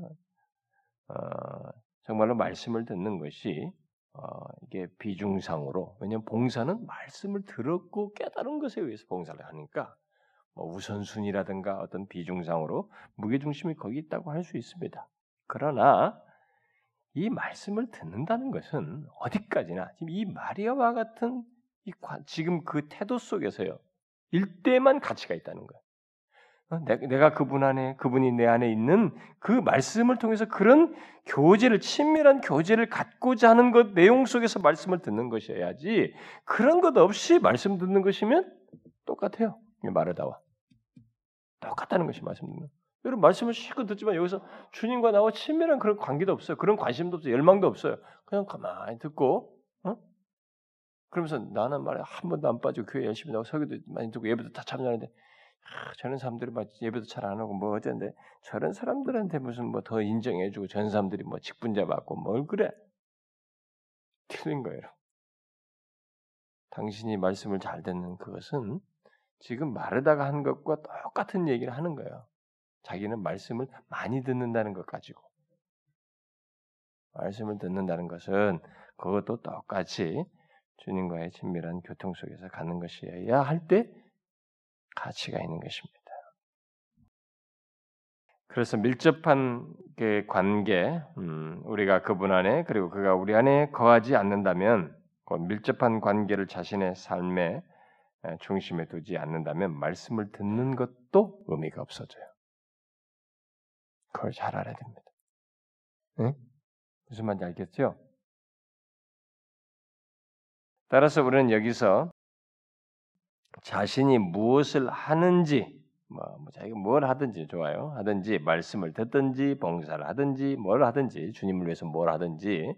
어, 정말로 말씀을 듣는 것이 어, 이게 비중상으로 왜냐하면 봉사는 말씀을 들었고 깨달은 것에 의해서 봉사를 하니까 뭐 우선순위라든가 어떤 비중상으로 무게 중심이 거기 있다고 할 수 있습니다. 그러나 이 말씀을 듣는다는 것은 어디까지나 지금 이 마리아와 같은 이 지금 그 태도 속에서요 일대만 가치가 있다는 거예요. 어, 내가 그분 안에 그분이 내 안에 있는 그 말씀을 통해서 그런 교제를 친밀한 교제를 갖고자 하는 것 내용 속에서 말씀을 듣는 것이어야지 그런 것 없이 말씀 듣는 것이면 똑같아요. 마르다와 똑같다는 것이 말씀 듣는. 여러분 말씀을 실컷 듣지만 여기서 주님과 나와 친밀한 그런 관계도 없어요. 그런 관심도 없어요. 열망도 없어요. 그냥 가만히 듣고 어? 그러면서 나는 말에 한 번도 안 빠지고 교회 열심히 나고 설교도 많이 듣고 예배도 다 참여하는데 아, 저런 사람들이 막 예배도 잘 안 하고 뭐 어쩐데 저런 사람들한테 무슨 뭐 더 인정해주고 전 사람들이 뭐 직분자 받고 뭘 그래 틀린 거예요. 당신이 말씀을 잘 듣는 그것은 지금 마르다가 한 것과 똑같은 얘기를 하는 거예요. 자기는 말씀을 많이 듣는다는 것 가지고 말씀을 듣는다는 것은 그것도 똑같이 주님과의 친밀한 교통 속에서 가는 것이어야 할 때 가치가 있는 것입니다. 그래서 밀접한 그 관계, 음, 우리가 그분 안에 그리고 그가 우리 안에 거하지 않는다면 그 밀접한 관계를 자신의 삶의 중심에 두지 않는다면 말씀을 듣는 것도 의미가 없어져요. 그걸 잘 알아야 됩니다. 네? 무슨 말인지 알겠죠? 따라서 우리는 여기서 자신이 무엇을 하는지, 뭐, 뭐 자기가 뭘 하든지 좋아요. 하든지 말씀을 듣든지 봉사를 하든지 뭘 하든지 주님을 위해서 뭘 하든지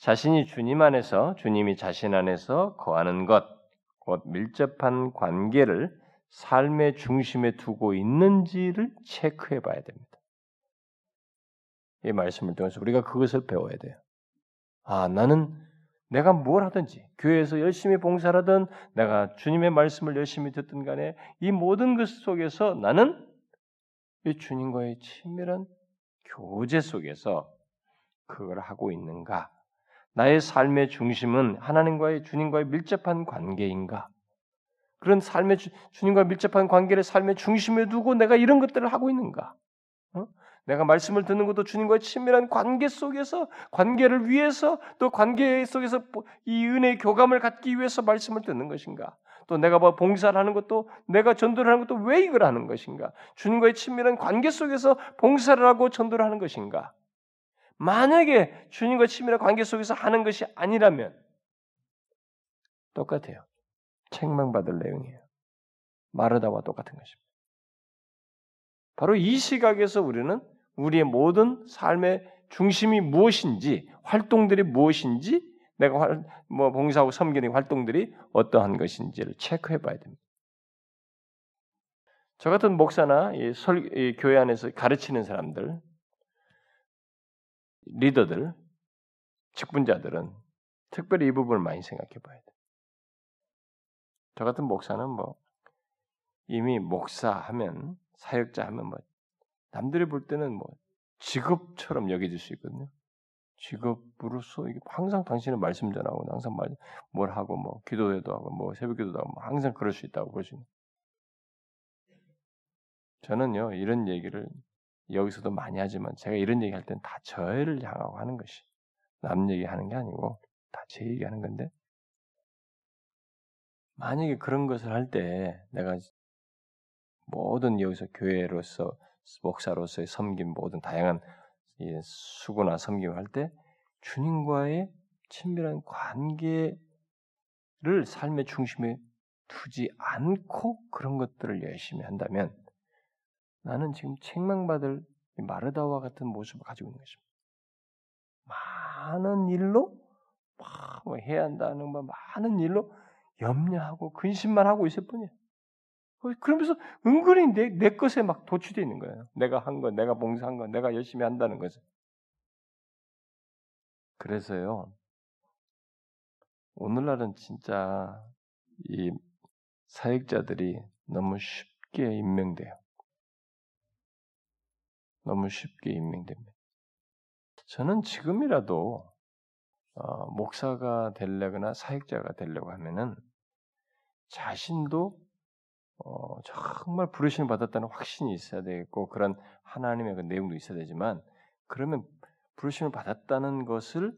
자신이 주님 안에서 주님이 자신 안에서 거하는 것, 곧 밀접한 관계를 삶의 중심에 두고 있는지를 체크해 봐야 됩니다. 이 말씀을 통해서 우리가 그것을 배워야 돼요. 아, 나는 내가 뭘 하든지 교회에서 열심히 봉사하든 내가 주님의 말씀을 열심히 듣든 간에 이 모든 것 속에서 나는 이 주님과의 친밀한 교제 속에서 그걸 하고 있는가? 나의 삶의 중심은 하나님과의 주님과의 밀접한 관계인가? 그런 삶의 주, 님과 밀접한 관계를 삶의 중심에 두고 내가 이런 것들을 하고 있는가? 어? 내가 말씀을 듣는 것도 주님과의 친밀한 관계 속에서 관계를 위해서 또 관계 속에서 이 은혜의 교감을 갖기 위해서 말씀을 듣는 것인가? 또 내가 뭐 봉사를 하는 것도 내가 전도를 하는 것도 왜 이걸 하는 것인가? 주님과의 친밀한 관계 속에서 봉사를 하고 전도를 하는 것인가? 만약에 주님과 친밀한 관계 속에서 하는 것이 아니라면 똑같아요. 책망받을 내용이에요. 마르다와 똑같은 것입니다. 바로 이 시각에서 우리는 우리의 모든 삶의 중심이 무엇인지, 활동들이 무엇인지, 내가 활, 뭐 봉사하고 섬기는 활동들이 어떠한 것인지를 체크해 봐야 됩니다. 저 같은 목사나 이 설, 이 교회 안에서 가르치는 사람들, 리더들, 직분자들은 특별히 이 부분을 많이 생각해 봐야 돼. 저 같은 목사는 뭐 이미 목사하면 사역자 하면 뭐 남들이 볼 때는 뭐 직업처럼 여겨질 수 있거든요. 직업으로서 이게 항상 당신은 말씀 전하고 항상 말, 뭘 하고 뭐 기도회도 하고 뭐 새벽기도도 하고 뭐 항상 그럴 수 있다고 보시는. 저는요 이런 얘기를 여기서도 많이 하지만 제가 이런 얘기 할땐다 저를 향하고 하는 것이 남 얘기하는 게 아니고 다 제 얘기하는 건데 만약에 그런 것을 할 때 내가 모든 여기서 교회로서 목사로서의 섬김 모든 다양한 수고나 섬김을 할 때 주님과의 친밀한 관계를 삶의 중심에 두지 않고 그런 것들을 열심히 한다면 나는 지금 책망받을 마르다와 같은 모습을 가지고 있는 것입니다. 많은 일로 뭐 해야 한다는 뭐 많은 일로 염려하고 근심만 하고 있을 뿐이에요. 그러면서 은근히 내, 내 것에 막 도취되어 있는 거예요. 내가 한 거, 내가 봉사한 거, 내가 열심히 한다는 것을. 그래서요, 오늘날은 진짜 이 사역자들이 너무 쉽게 임명돼요. 너무 쉽게 임명됩니다. 저는 지금이라도 어, 목사가 되려거나 사역자가 되려고 하면은 자신도 어, 정말 부르심을 받았다는 확신이 있어야 되겠고 그런 하나님의 그 내용도 있어야 되지만 그러면 부르심을 받았다는 것을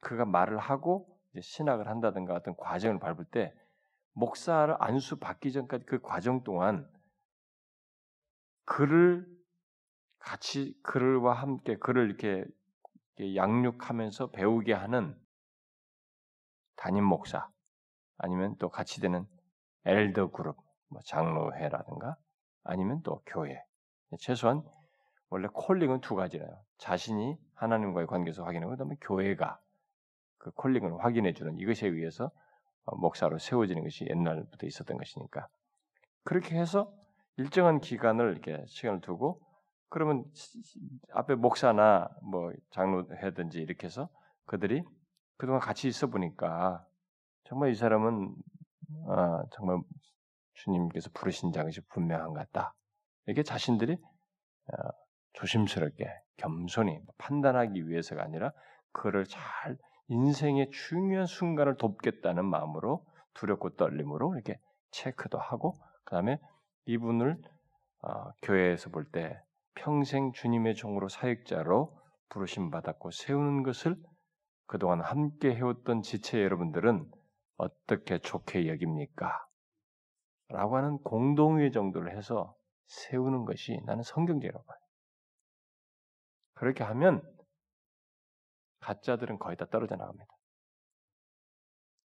그가 말을 하고 신학을 한다든가 어떤 과정을 밟을 때 목사를 안수 받기 전까지 그 과정 동안 그를 같이 그를와 함께 그를 이렇게 양육하면서 배우게 하는 담임 목사 아니면 또 같이 되는 엘더 그룹, 뭐 장로회라든가 아니면 또 교회. 최소한 원래 콜링은 두 가지라요. 자신이 하나님과의 관계에서 확인하고 그다음에 교회가 그 콜링을 확인해 주는 이것에 의해서 어, 목사로 세워지는 것이 옛날부터 있었던 것이니까 그렇게 해서 일정한 기간을 이렇게 시간을 두고 그러면 앞에 목사나 뭐 장로회든지 이렇게 해서 그들이 그동안 같이 있어 보니까 정말 이 사람은 아, 정말 주님께서 부르신 자것이 분명한 것 같다. 이렇게 자신들이 어, 조심스럽게 겸손히 판단하기 위해서가 아니라 그를 잘 인생의 중요한 순간을 돕겠다는 마음으로 두렵고 떨림으로 이렇게 체크도 하고 그 다음에 이분을 어, 교회에서 볼 때 평생 주님의 종으로 사역자로 부르심 받았고 세우는 것을 그동안 함께 해왔던 지체 여러분들은 어떻게 좋게 여깁니까? 라고 하는 공동회 정도를 해서 세우는 것이 나는 성경제라고 봐요. 그렇게 하면 가짜들은 거의 다 떨어져 나갑니다.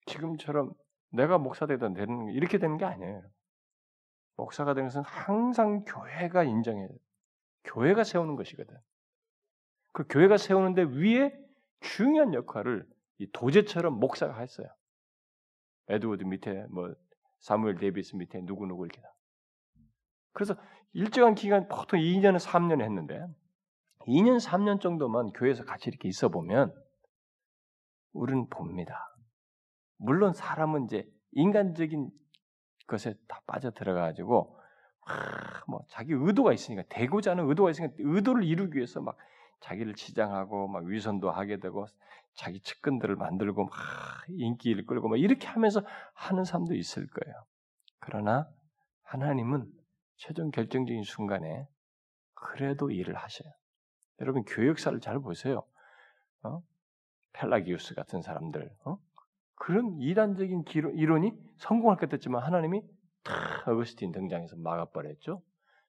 지금처럼 내가 목사 되든 되는 이렇게 되는 게 아니에요. 목사가 되는 것은 항상 교회가 인정해요. 교회가 세우는 것이거든. 그 교회가 세우는데 위에 중요한 역할을 이 도제처럼 목사가 했어요. 에드워드 밑에 뭐 사무엘 데이비스 밑에 누구 누구 이렇게 다. 그래서 일정한 기간 보통 2년은 3년 했는데 2년 3년 정도만 교회에서 같이 이렇게 있어 보면 우리는 봅니다. 물론 사람은 이제 인간적인 것에 다 빠져 들어가 가지고 뭐 자기 의도가 있으니까 되고자 하는 의도가 있으니까 의도를 이루기 위해서 막 자기를 치장하고 막 위선도 하게 되고 자기 측근들을 만들고 막 인기를 끌고 막 이렇게 하면서 하는 사람도 있을 거예요. 그러나 하나님은 최종 결정적인 순간에 그래도 일을 하셔요. 여러분 교역사를 잘 보세요. 어? 펠라기우스 같은 사람들, 어? 그런 이단적인 이론이 성공할 것 같았지만 하나님이 탁 어거스틴 등장해서 막아버렸죠.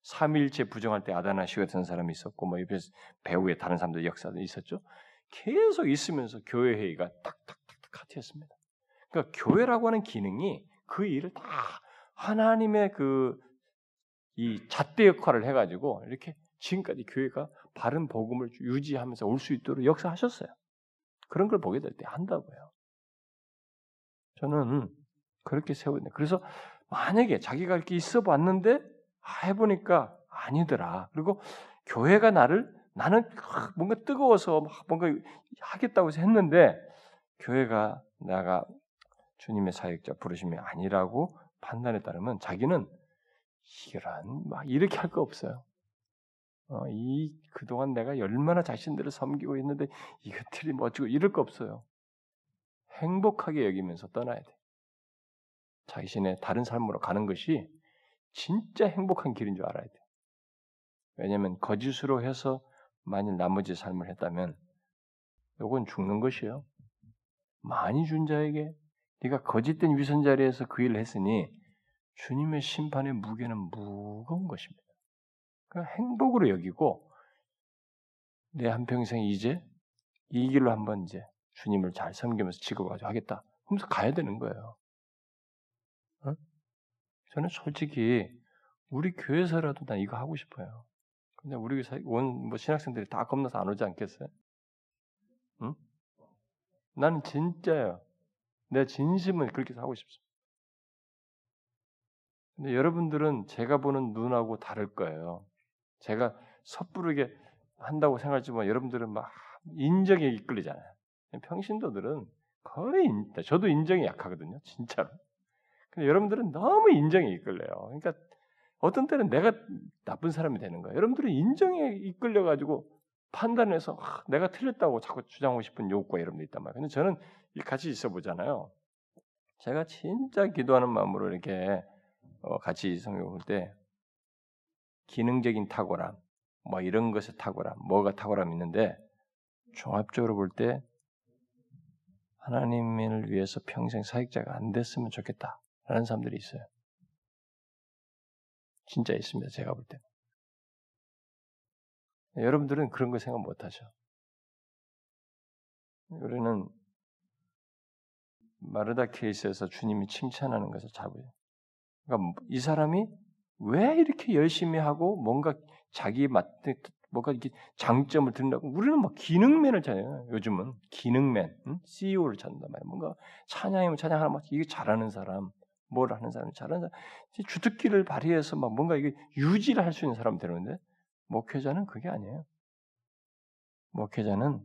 삼일체 부정할 때 아다나시 같은 사람이 있었고 뭐 옆에 배우의 다른 사람들 역사도 있었죠. 계속 있으면서 교회 회의가 딱딱딱딱 같이했습니다. 그러니까 교회라고 하는 기능이 그 일을 다 하나님의 그 이 잣대 역할을 해가지고 이렇게 지금까지 교회가 바른 복음을 유지하면서 올 수 있도록 역사하셨어요. 그런 걸 보게 될 때 한다고요. 저는 그렇게 세우는데 그래서 만약에 자기가 이렇게 있어 봤는데 아, 해보니까 아니더라. 그리고 교회가 나를 나는 뭔가 뜨거워서 뭔가 하겠다고 했는데 교회가 내가 주님의 사역자 부르심이 아니라고 판단에 따르면 자기는 이런 막 이렇게 할 거 없어요. 어, 이 그동안 내가 얼마나 자신들을 섬기고 있는데 이것들이 뭐 어쩌고 이럴 거 없어요. 행복하게 여기면서 떠나야 돼. 자신의 다른 삶으로 가는 것이 진짜 행복한 길인 줄 알아야 돼. 왜냐하면 거짓으로 해서 만일 나머지 삶을 했다면 이건 죽는 것이요. 많이 준 자에게 네가 거짓된 위선 자리에서 그 일을 했으니 주님의 심판의 무게는 무거운 것입니다. 그러니까 행복으로 여기고 내 한평생 이제 이 길로 한번 이제 주님을 잘 섬기면서 지고가지고 하겠다. 그러면서 가야 되는 거예요. 어? 저는 솔직히 우리 교회에서라도 난 이거 하고 싶어요. 근데 우리 원뭐 신학생들이 다 겁나서 안 오지 않겠어요? 응? 나는 진짜요. 내 진심은 그렇게 하고 싶습니다. 근데 여러분들은 제가 보는 눈하고 다를 거예요. 제가 섣부르게 한다고 생각하지만 여러분들은 막 인정에 이끌리잖아요. 평신도들은 거의 인, 저도 인정이 약하거든요. 진짜로. 근데 여러분들은 너무 인정에 이끌려요. 그러니까 어떤 때는 내가 나쁜 사람이 되는 거예요. 여러분들은 인정에 이끌려 가지고 판단해서 아, 내가 틀렸다고 자꾸 주장하고 싶은 욕구가 여러분들 있단 말이에요. 근데 저는 같이 있어 보잖아요. 제가 진짜 기도하는 마음으로 이렇게 어, 같이 성경 볼때 기능적인 탁월함, 뭐 이런 것의 탁월함, 뭐가 탁월함 있는데 종합적으로 볼 때 하나님을 위해서 평생 사역자가 안 됐으면 좋겠다라는 사람들이 있어요. 진짜 있습니다. 제가 볼 때. 여러분들은 그런 거 생각 못 하죠. 우리는 마르다 케이스에서 주님이 칭찬하는 것을 잘 보여요. 그러니까 이 사람이 왜 이렇게 열심히 하고 뭔가 자기 맞 뭔가 이렇게 장점을 드린다고 우리는 막 기능맨을 찾아요. 요즘은 기능맨, 응? CEO를 찾는단 말이에요. 뭔가 찬양이면 찬양 하나 막 이게 잘하는 사람, 뭘 하는 사람, 잘하는 사람, 주특기를 발휘해서 막 뭔가 이게 유지를 할 수 있는 사람 되는데 목회자는 그게 아니에요. 목회자는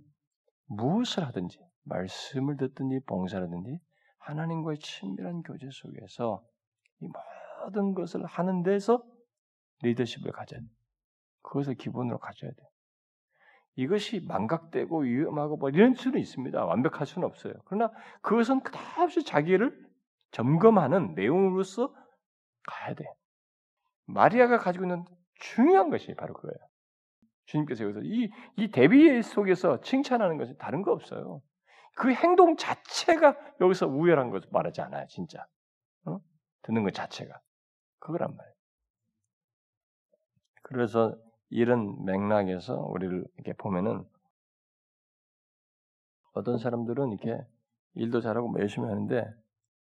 무엇을 하든지 말씀을 듣든지 봉사라든지 하나님과의 친밀한 교제 속에서 이 모든 것을 하는 데서 리더십을 가져야 돼. 그것을 기본으로 가져야 돼. 이것이 망각되고 위험하고 뭐 이런 수는 있습니다. 완벽할 수는 없어요. 그러나 그것은 끝없이 자기를 점검하는 내용으로서 가야 돼. 마리아가 가지고 있는 중요한 것이 바로 그거예요. 주님께서 여기서 이, 이 대비 속에서 칭찬하는 것이 다른 거 없어요. 그 행동 자체가 여기서 우열한 것을 말하지 않아요, 진짜. 어? 듣는 것 자체가. 그거란 말이에요. 그래서 이런 맥락에서 우리를 이렇게 보면은 어떤 사람들은 이렇게 일도 잘하고 뭐 열심히 하는데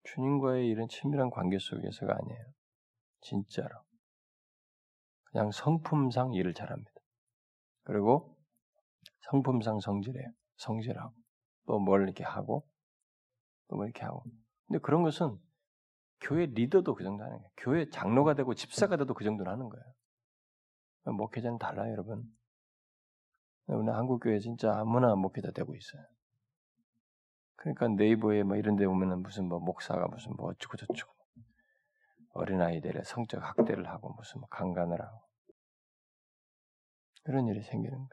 주님과의 이런 친밀한 관계 속에서가 아니에요. 진짜로. 그냥 성품상 일을 잘합니다. 그리고 성품상 성질해요. 성질하고 또 뭘 이렇게 하고 또 뭐 이렇게 하고. 근데 그런 것은 교회 리더도 그 정도 하는 거예요. 교회 장로가 되고 집사가 돼도 그 정도는 하는 거예요. 목회자는 달라요, 여러분. 우리 한국 교회 진짜 아무나 목회자 되고 있어요. 그러니까 네이버에 뭐 이런 데 보면은 무슨 뭐 목사가 무슨 뭐 어쩌고 저쩌고 어린아이들의 성적 학대를 하고 무슨 뭐 강간을 하고 그런 일이 생기는 거예요.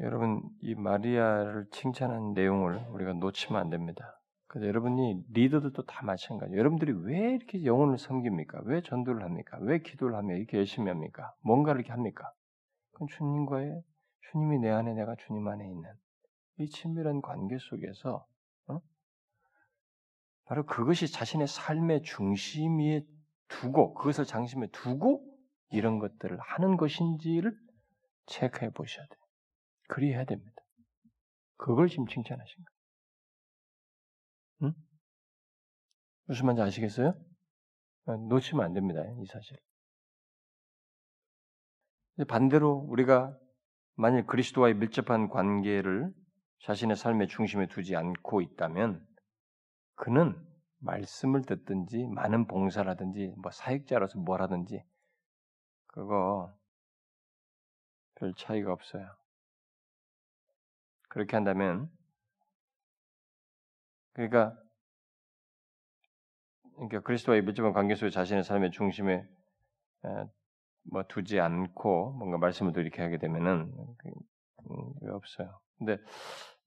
여러분 이 마리아를 칭찬한 내용을 우리가 놓치면 안 됩니다. 그래서 여러분이 리더들도 다 마찬가지예요. 여러분들이 왜 이렇게 영혼을 섬깁니까? 왜 전도를 합니까? 왜 기도를 하며 이렇게 열심히 합니까? 뭔가를 이렇게 합니까? 그건 주님과의 주님이 내 안에 내가 주님 안에 있는 이 친밀한 관계 속에서 어? 바로 그것이 자신의 삶의 중심에 두고 그것을 장심에 두고 이런 것들을 하는 것인지를 체크해 보셔야 돼요. 그리 해야 됩니다. 그걸 지금 칭찬하신 거예요. 응? 무슨 말인지 아시겠어요? 아, 놓치면 안 됩니다. 이 사실. 반대로 우리가 만일 그리스도와의 밀접한 관계를 자신의 삶의 중심에 두지 않고 있다면 그는 말씀을 듣든지 많은 봉사라든지 뭐 사역자로서 뭘 하든지 그거 별 차이가 없어요. 그렇게 한다면 그러니까 그러니까 그리스도와의 밀접한 관계 속에 자신의 삶의 중심에 뭐 두지 않고 뭔가 말씀을 이렇게 하게 되면은 음, 왜 없어요. 근데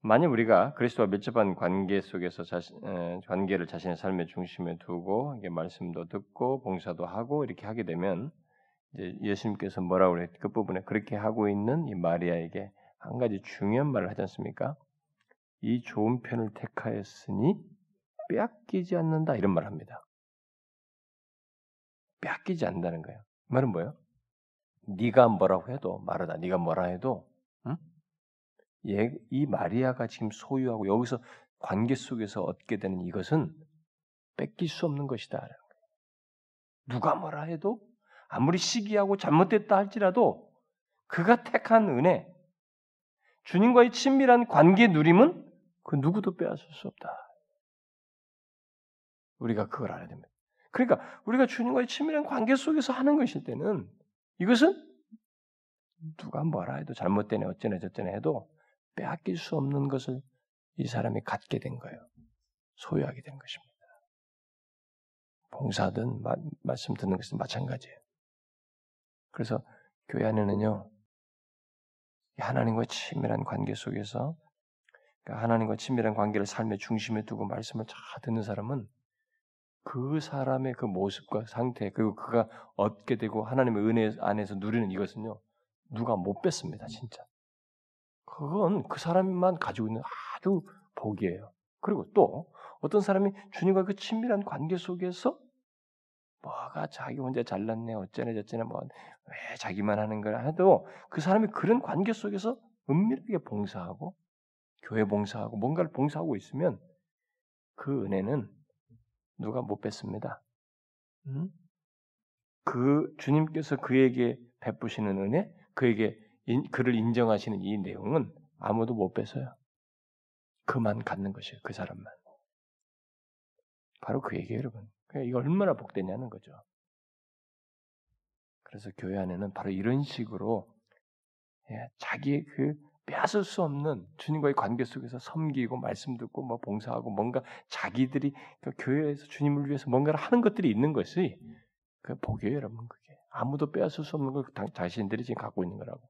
만약 우리가 그리스도와 밀접한 관계 속에서 자신, 에, 관계를 자신의 삶의 중심에 두고 이게 말씀도 듣고 봉사도 하고 이렇게 하게 되면 이제 예수님께서 뭐라고 그랬 그 부분에 그렇게 하고 있는 이 마리아에게 한 가지 중요한 말을 하지 않습니까? 이 좋은 편을 택하였으니 빼앗기지 않는다 이런 말을 합니다. 빼앗기지 않는다는 거예요. 말은 뭐예요? 네가 뭐라고 해도 말하다. 네가 뭐라 해도 이 마리아가 지금 소유하고 여기서 관계 속에서 얻게 되는 이것은 뺏길 수 없는 것이다. 누가 뭐라 해도 아무리 시기하고 잘못됐다 할지라도 그가 택한 은혜, 주님과의 친밀한 관계 누림은 그 누구도 빼앗을 수 없다. 우리가 그걸 알아야 됩니다. 그러니까 우리가 주님과의 친밀한 관계 속에서 하는 것일 때는 이것은 누가 뭐라 해도 잘못되네 어쩌네 저쩌네 해도 빼앗길 수 없는 것을 이 사람이 갖게 된 거예요. 소유하게 된 것입니다. 봉사든 마, 말씀 듣는 것은 마찬가지예요. 그래서 교회 안에는요 하나님과의 친밀한 관계 속에서 그러니까 하나님과 친밀한 관계를 삶의 중심에 두고 말씀을 잘 듣는 사람은 그 사람의 그 모습과 상태 그리고 그가 얻게 되고 하나님의 은혜 안에서 누리는 이것은요 누가 못 뺐습니다 진짜 그건 그 사람만 가지고 있는 아주 복이에요 그리고 또 어떤 사람이 주님과 그 친밀한 관계 속에서 뭐가 자기 혼자 잘났네 어쩌네 저쩌네 뭐왜 자기만 하는 걸 해도 그 사람이 그런 관계 속에서 은밀하게 봉사하고 교회 봉사하고 뭔가를 봉사하고 있으면 그 은혜는 누가 못 뺐습니다. 음? 그 주님께서 그에게 베푸시는 은혜, 그에게 인, 그를 인정하시는 이 내용은 아무도 못 뺏어요. 그만 갖는 것이에요. 그 사람만. 바로 그 얘기예요, 여러분. 그러니까 이거 얼마나 복되냐는 거죠. 그래서 교회 안에는 바로 이런 식으로 예, 자기의 그 빼앗을 수 없는 주님과의 관계 속에서 섬기고 말씀 듣고 뭐 봉사하고 뭔가 자기들이 그 교회에서 주님을 위해서 뭔가를 하는 것들이 있는 것이 그 복이에요, 여러분. 그게 아무도 빼앗을 수 없는 걸 자신들이 지금 갖고 있는 거라고.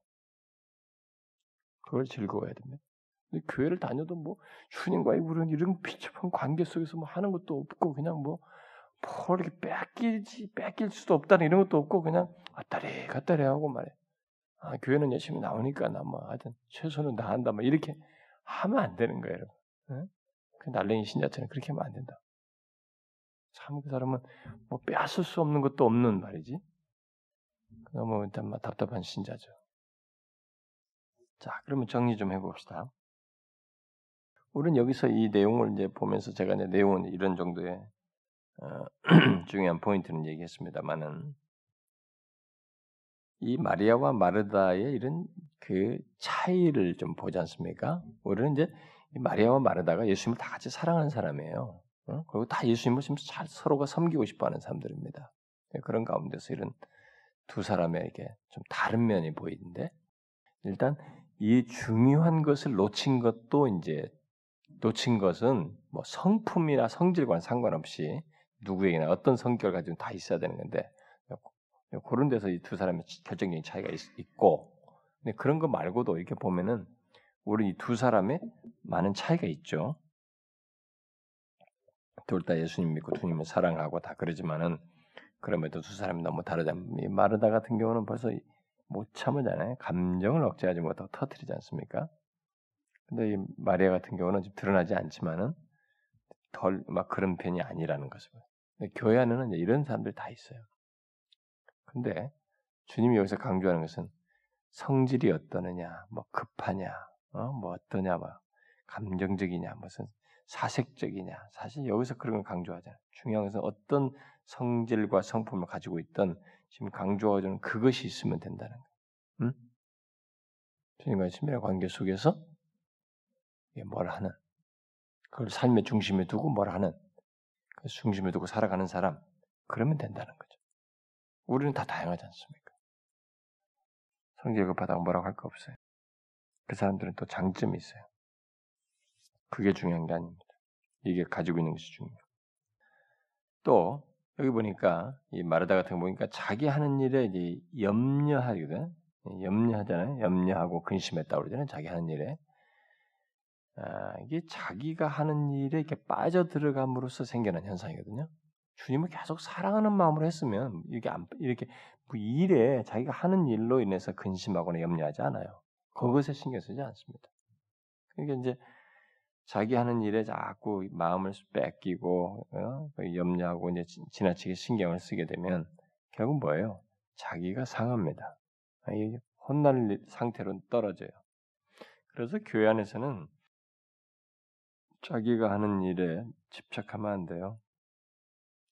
그걸 즐거워야 됩니다. 근데 교회를 다녀도 뭐 주님과의 우리는 이런 비첩한 관계 속에서 뭐 하는 것도 없고 그냥 뭐, 뭐 이렇게 뺏기지 뺏길 수도 없다는 이런 것도 없고 그냥 왔다리 갔다리 하고 말해. 아, 교회는 열심히 나오니까 나뭐 하여튼 최소는 나 한다 뭐 이렇게 하면 안 되는 거예요, 여러분. 네? 그 날랭이 신자처럼 그렇게 하면 안 된다. 참 그 사람은 뭐 빼앗을 수 없는 것도 없는 말이지. 너무 일단 막 답답한 신자죠. 자, 그러면 정리 좀 해봅시다. 우리는 여기서 이 내용을 이제 보면서 제가 이제 내용은 이런 정도의 어, 중요한 포인트는 얘기했습니다만은 이 마리아와 마르다의 이런 그 차이를 좀 보지 않습니까? 우리는 이제 마리아와 마르다가 예수님을 다 같이 사랑하는 사람이에요. 어? 그리고 다 예수님을 지금 잘 서로가 섬기고 싶어하는 사람들입니다. 네, 그런 가운데서 이런 두 사람에게 좀 다른 면이 보이는데 일단 이 중요한 것을 놓친 것도 이제 놓친 것은 뭐 성품이나 성질과는 상관없이 누구에게나 어떤 성격을 가지고 다 있어야 되는 건데 그런 데서 이 두 사람의 결정적인 차이가 있, 고 근데 그런 거 말고도 이렇게 보면은 우리 이 두 사람의 많은 차이가 있죠. 둘 다 예수님 믿고 주님을 사랑하고 다 그러지만은 그럼에도 두 사람이 너무 다르다. 이 마르다 같은 경우는 벌써 못 참으잖아요. 감정을 억제하지 못하고 터트리지 않습니까? 근데 이 마리아 같은 경우는 좀 드러나지 않지만은 덜 막 그런 편이 아니라는 것을. 근데 교회 안에는 이런 사람들 다 있어요. 근데 주님이 여기서 강조하는 것은 성질이 어떠느냐, 뭐 급하냐, 어? 뭐 어떠냐, 뭐 감정적이냐, 무슨 사색적이냐. 사실 여기서 그런 걸 강조하잖아요. 중요한 것은 어떤 성질과 성품을 가지고 있던 지금 강조하는 그것이 있으면 된다는 거예요. 응? 주님과의 친밀한 관계 속에서 뭘 하는 그걸 삶의 중심에 두고 뭘 하는 그 중심에 두고 살아가는 사람 그러면 된다는 거죠. 우리는 다 다양하지 않습니까? 성경 급하다고 뭐라고 할 거 없어요. 그 사람들은 또 장점이 있어요. 그게 중요한 게 아닙니다. 이게 가지고 있는 것이 중요해요. 또 여기 보니까 이 마르다 같은 거 보니까 자기 하는 일에 이제 염려하거든. 염려하잖아요. 염려하고 근심했다 그러잖아요. 자기 하는 일에. 아, 이게 자기가 하는 일에 이렇게 빠져 들어감으로써 생겨난 현상이거든요. 주님을 계속 사랑하는 마음으로 했으면 이게 안, 이렇게 뭐 일에 자기가 하는 일로 인해서 근심하거나 염려하지 않아요. 그것에 신경 쓰지 않습니다. 그러니까 이제 자기 하는 일에 자꾸 마음을 뺏기고 어? 그 염려하고 이제 지나치게 신경을 쓰게 되면 결국 뭐예요? 자기가 상합니다. 혼날 상태로 떨어져요. 그래서 교회 안에서는 자기가 하는 일에 집착하면 안 돼요.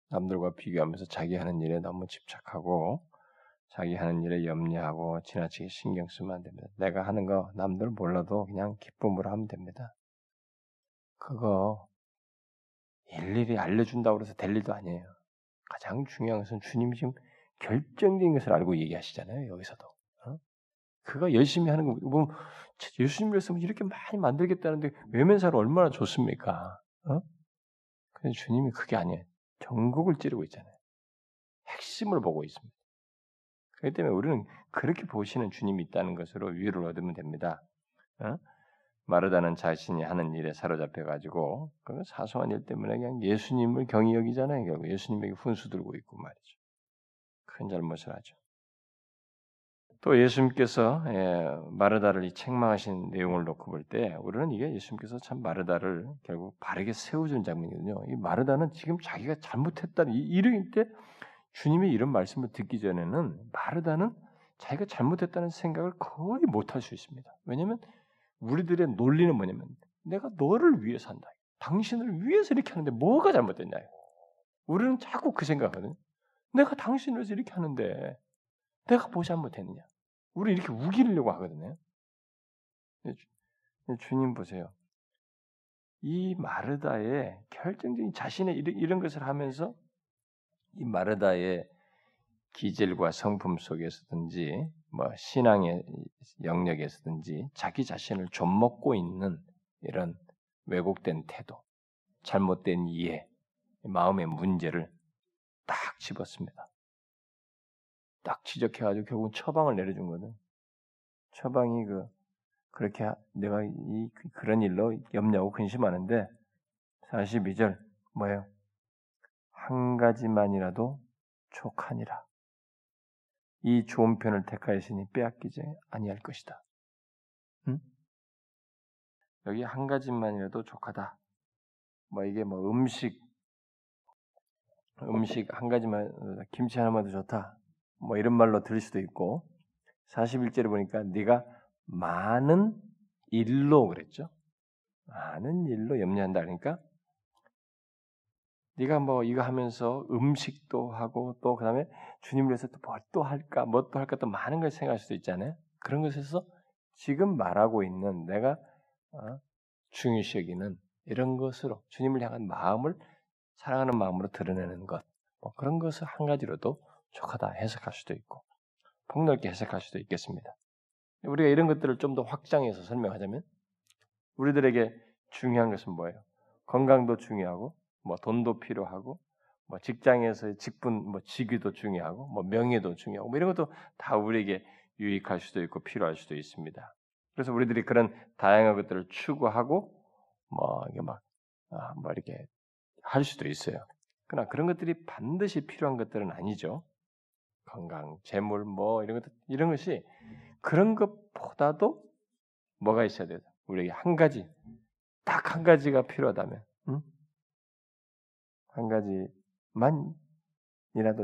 남들과 비교하면서 자기 하는 일에 너무 집착하고 자기 하는 일에 염려하고 지나치게 신경 쓰면 안 됩니다. 내가 하는 거 남들 몰라도 그냥 기쁨으로 하면 됩니다. 그거 일일이 알려준다고 해서 될 일도 아니에요. 가장 중요한 것은 주님이 지금 결정적인 것을 알고 얘기하시잖아요. 여기서도. 어? 그가 열심히 하는 거, 뭐, 예수님 말씀을 이렇게 많이 만들겠다는데 외면사를 얼마나 좋습니까? 어? 근데 주님이 그게 아니에요. 전국을 찌르고 있잖아요. 핵심을 보고 있습니다. 그렇기 때문에 우리는 그렇게 보시는 주님이 있다는 것으로 위로를 얻으면 됩니다. 어? 마르다는 자신이 하는 일에 사로잡혀 가지고 그 사소한 일 때문에 그냥 예수님을 경히 여기잖아요. 결국 예수님에게 훈수 들고 있고 말이죠. 큰 잘못을 하죠. 또 예수님께서 예, 마르다를 책망하신 내용을 놓고 볼 때 우리는 이게 예수님께서 참 마르다를 결국 바르게 세워주는 장면이거든요. 이 마르다는 지금 자기가 잘못했다는 이런 때 주님의 이런 말씀을 듣기 전에는 마르다는 자기가 잘못했다는 생각을 거의 못 할 수 있습니다. 왜냐하면 우리들의 논리는 뭐냐면 내가 너를 위해서 한다. 당신을 위해서 이렇게 하는데 뭐가 잘못됐냐. 우리는 자꾸 그 생각하거든. 내가 당신을 위해서 이렇게 하는데 내가 뭐 잘못했느냐. 우리 이렇게 우기려고 하거든요. 주님 보세요. 이 마르다의 결정적인 자신의 이런 것을 하면서 이 마르다의 기질과 성품 속에서든지 뭐 신앙의 영역에서든지 자기 자신을 좀먹고 있는 이런 왜곡된 태도, 잘못된 이해, 마음의 문제를 딱 집었습니다. 딱 지적해가지고 결국은 처방을 내려준 거는 처방이 그 그렇게 내가 이 그런 일로 염려하고 근심하는데 42절 뭐예요? 한 가지만이라도 족하니라. 이 좋은 편을 택하였으니 빼앗기지 아니할 것이다. 응? 여기 한 가지만이라도 족하다. 뭐 이게 뭐 음식 음식 한 가지만 김치 하나만도 좋다. 뭐 이런 말로 들을 수도 있고 41절에 보니까 네가 많은 일로 그랬죠. 많은 일로 염려한다 그러니까 네가 뭐 이거 하면서 음식도 하고 또 그다음에 주님을 위해서 또 뭘 또 할까, 뭐 또 할까 또 많은 걸 생각할 수도 있잖아요. 그런 것에서 지금 말하고 있는 내가 어, 중요시 여기는 이런 것으로 주님을 향한 마음을 사랑하는 마음으로 드러내는 것, 뭐 그런 것을 한 가지로도 족하다 해석할 수도 있고 폭넓게 해석할 수도 있겠습니다. 우리가 이런 것들을 좀 더 확장해서 설명하자면 우리들에게 중요한 것은 뭐예요? 건강도 중요하고 뭐 돈도 필요하고 뭐 직장에서의 직분 뭐 직위도 중요하고 뭐 명예도 중요하고 뭐 이런 것도 다 우리에게 유익할 수도 있고 필요할 수도 있습니다. 그래서 우리들이 그런 다양한 것들을 추구하고 뭐 이게 막 아, 뭐 이렇게 할 수도 있어요. 그러나 그런 것들이 반드시 필요한 것들은 아니죠. 건강, 재물 뭐 이런 것 이런 것이 그런 것보다도 뭐가 있어야 돼요. 우리에게 한 가지 딱 한 가지가 필요하다면 응? 한 가지만이라도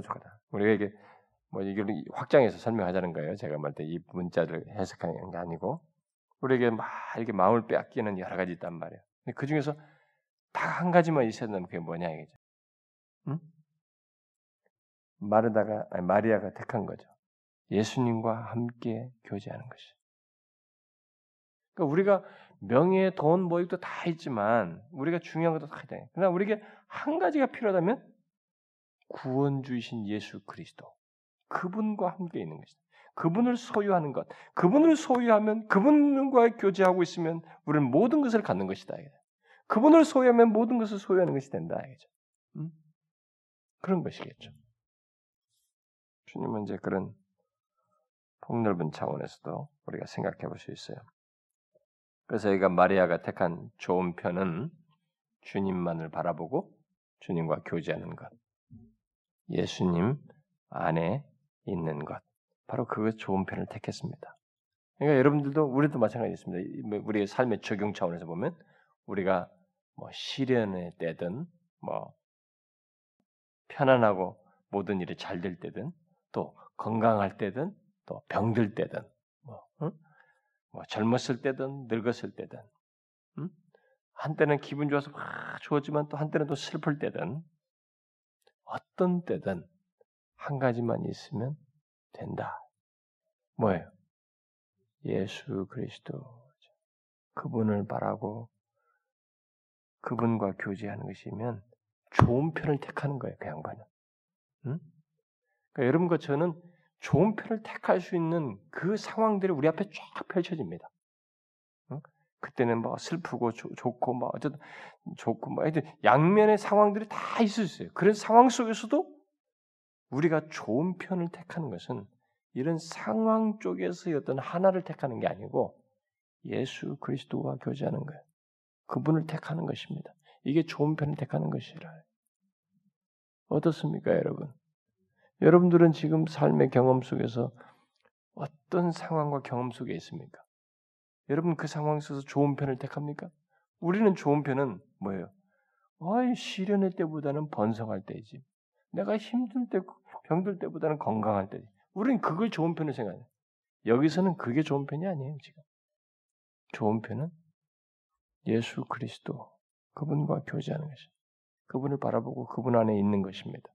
좋다. 우리가 이게 뭐 이걸 확장해서 설명하자는 거예요. 제가 말때이 문자를 해석하는 게 아니고 우리에게 막 이렇게 마음을 빼앗기는 여러 가지 있단 말이에요. 근데 그 중에서 딱 한 가지만 있어야 되면 그게 뭐냐 이거죠. 응? 마르다가 아니 마리아가 택한 거죠. 예수님과 함께 교제하는 것이. 그러니까 우리가 명예, 돈, 뭐 이것도 다 있지만 우리가 중요한 것도 다 있다. 그러나 우리에게 한 가지가 필요하다면 구원주이신 예수 그리스도 그분과 함께 있는 것이다. 그분을 소유하는 것, 그분을 소유하면 그분과 교제하고 있으면 우리는 모든 것을 갖는 것이다. 그분을 소유하면 모든 것을 소유하는 것이 된다. 음? 그런 것이겠죠. 주님은 이제 그런 폭넓은 차원에서도 우리가 생각해 볼 수 있어요. 그래서 여기가 마리아가 택한 좋은 편은 주님만을 바라보고 주님과 교제하는 것. 예수님 안에 있는 것. 바로 그 좋은 편을 택했습니다. 그러니까 여러분들도 우리도 마찬가지입니다. 뭐 우리의 삶의 적용 차원에서 보면 우리가 뭐 시련의 때든 뭐 편안하고 모든 일이 잘 될 때든 또 건강할 때든 또 병들 때든 뭐, 응? 뭐 젊었을 때든 늙었을 때든 응? 한때는 기분 좋아서 막 좋았지만 또 한때는 또 슬플 때든 어떤 때든 한 가지만 있으면 된다. 뭐예요? 예수 그리스도 그분을 바라고 그분과 교제하는 것이면 좋은 편을 택하는 거예요. 그 양반은. 응? 그러니까 여러분과 저는 좋은 편을 택할 수 있는 그 상황들이 우리 앞에 쫙 펼쳐집니다. 응? 그때는 뭐 슬프고 조, 좋고 뭐 어쨌든 좋고 뭐 하여튼 양면의 상황들이 다 있을 수 있어요. 그런 상황 속에서도 우리가 좋은 편을 택하는 것은 이런 상황 쪽에서 어떤 하나를 택하는 게 아니고 예수 그리스도와 교제하는 거예요. 그분을 택하는 것입니다. 이게 좋은 편을 택하는 것이라. 어떻습니까, 여러분? 여러분들은 지금 삶의 경험 속에서 어떤 상황과 경험 속에 있습니까? 여러분 그 상황 속에서 좋은 편을 택합니까? 우리는 좋은 편은 뭐예요? 아이, 시련의 때보다는 번성할 때이지. 내가 힘들 때, 병들 때보다는 건강할 때지. 우리는 그걸 좋은 편을 생각해요. 여기서는 그게 좋은 편이 아니에요, 지금. 좋은 편은 예수 그리스도, 그분과 교제하는 것이. 그분을 바라보고 그분 안에 있는 것입니다.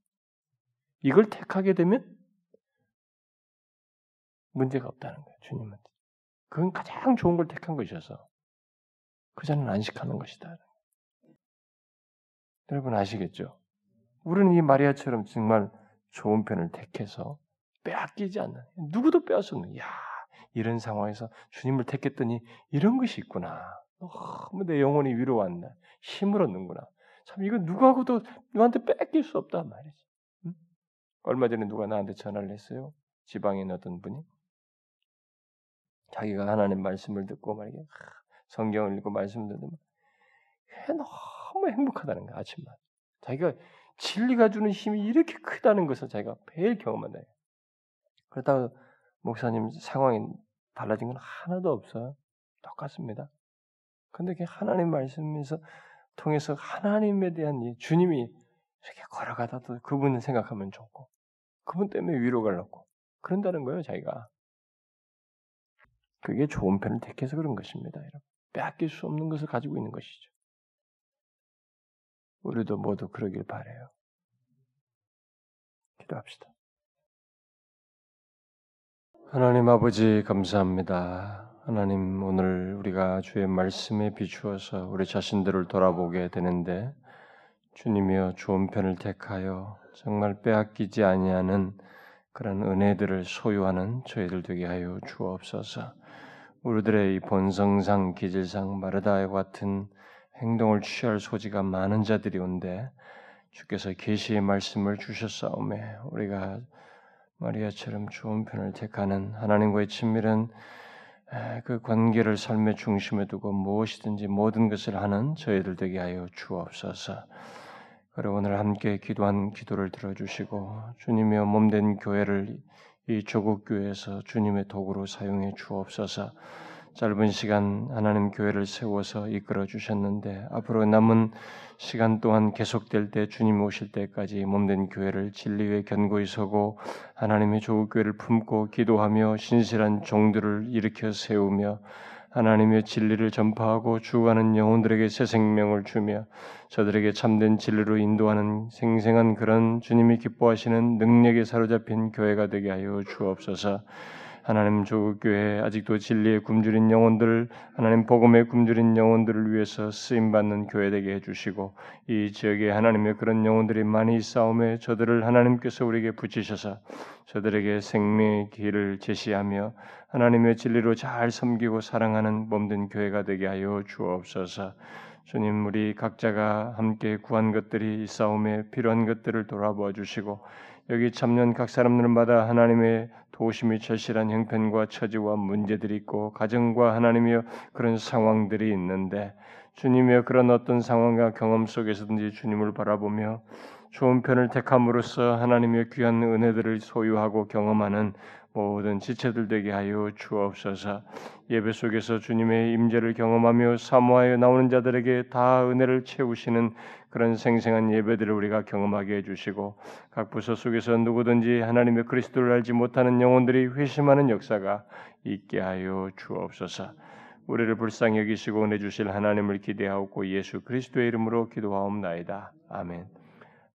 이걸 택하게 되면 문제가 없다는 거예요, 주님한테. 그건 가장 좋은 걸 택한 것이어서 그 자는 안식하는 것이다. 여러분 아시겠죠? 우리는 이 마리아처럼 정말 좋은 편을 택해서 빼앗기지 않는 누구도 빼앗을 없는 야 이런 상황에서 주님을 택했더니 이런 것이 있구나 너무 내 영혼이 위로왔나 힘을 얻는구나 참 이거 누구하고도 누구한테 뺏길 수 없다 말이지 응? 얼마 전에 누가 나한테 전화를 했어요 지방에 있는 어떤 분이 자기가 하나님 말씀을 듣고 말이야 성경을 읽고 말씀을 듣면 너무 행복하다는 거야 아침마다 자기가 진리가 주는 힘이 이렇게 크다는 것을 자기가 매일 경험한다. 그렇다고 목사님 상황이 달라진 건 하나도 없어요. 똑같습니다. 근데 그 하나님 말씀에서 통해서 하나님에 대한 이 주님이 이렇게 걸어가다도 그분을 생각하면 좋고 그분 때문에 위로가 나고 그런다는 거예요, 자기가. 그게 좋은 편을 택해서 그런 것입니다, 여러분. 빼앗길 수 없는 것을 가지고 있는 것이죠. 우리도 모두 그러길 바래요. 기도합시다. 하나님 아버지 감사합니다. 하나님 오늘 우리가 주의 말씀에 비추어서 우리 자신들을 돌아보게 되는데 주님이여 좋은 편을 택하여 정말 빼앗기지 아니하는 그런 은혜들을 소유하는 저희들 되게 하여 주옵소서. 우리들의 이 본성상 기질상 마르다와 같은 행동을 취할 소지가 많은 자들이 온데 주께서 계시의 말씀을 주셨사오매 우리가 마리아처럼 좋은 편을 택하는 하나님과의 친밀한 그 관계를 삶의 중심에 두고 무엇이든지 모든 것을 하는 저희들 되게 하여 주옵소서. 그리고 오늘 함께 기도한 기도를 들어주시고 주님의 몸된 교회를 이 조국 교회에서 주님의 도구로 사용해 주옵소서. 짧은 시간 하나님 교회를 세워서 이끌어 주셨는데 앞으로 남은 시간 동안 계속될 때 주님 오실 때까지 몸된 교회를 진리에 견고히 서고 하나님의 조국 교회를 품고 기도하며 신실한 종들을 일으켜 세우며 하나님의 진리를 전파하고 죽어가는 영혼들에게 새 생명을 주며 저들에게 참된 진리로 인도하는 생생한 그런 주님이 기뻐하시는 능력에 사로잡힌 교회가 되게 하여 주옵소서. 하나님 조국교회 아직도 진리에 굶주린 영혼들, 하나님 복음에 굶주린 영혼들을 위해서 쓰임 받는 교회 되게 해주시고 이 지역에 하나님의 그런 영혼들이 많이 싸움에 저들을 하나님께서 우리에게 붙이셔서 저들에게 생명의 길을 제시하며 하나님의 진리로 잘 섬기고 사랑하는 몸된 교회가 되게 하여 주옵소서. 주님 우리 각자가 함께 구한 것들이 이 싸움에 필요한 것들을 돌아보아 주시고 여기 참여한 각 사람들마다 하나님의 도심이 절실한 형편과 처지와 문제들이 있고 가정과 하나님이여 그런 상황들이 있는데 주님이여 그런 어떤 상황과 경험 속에서든지 주님을 바라보며 좋은 편을 택함으로써 하나님의 귀한 은혜들을 소유하고 경험하는 모든 지체들 되게 하여 주옵소서. 예배 속에서 주님의 임재를 경험하며 사모하여 나오는 자들에게 다 은혜를 채우시는 그런 생생한 예배들을 우리가 경험하게 해주시고 각 부서 속에서 누구든지 하나님의 그리스도를 알지 못하는 영혼들이 회심하는 역사가 있게 하여 주옵소서. 우리를 불쌍히 여기시고 은혜 주실 하나님을 기대하고 예수 그리스도의 이름으로 기도하옵나이다. 아멘.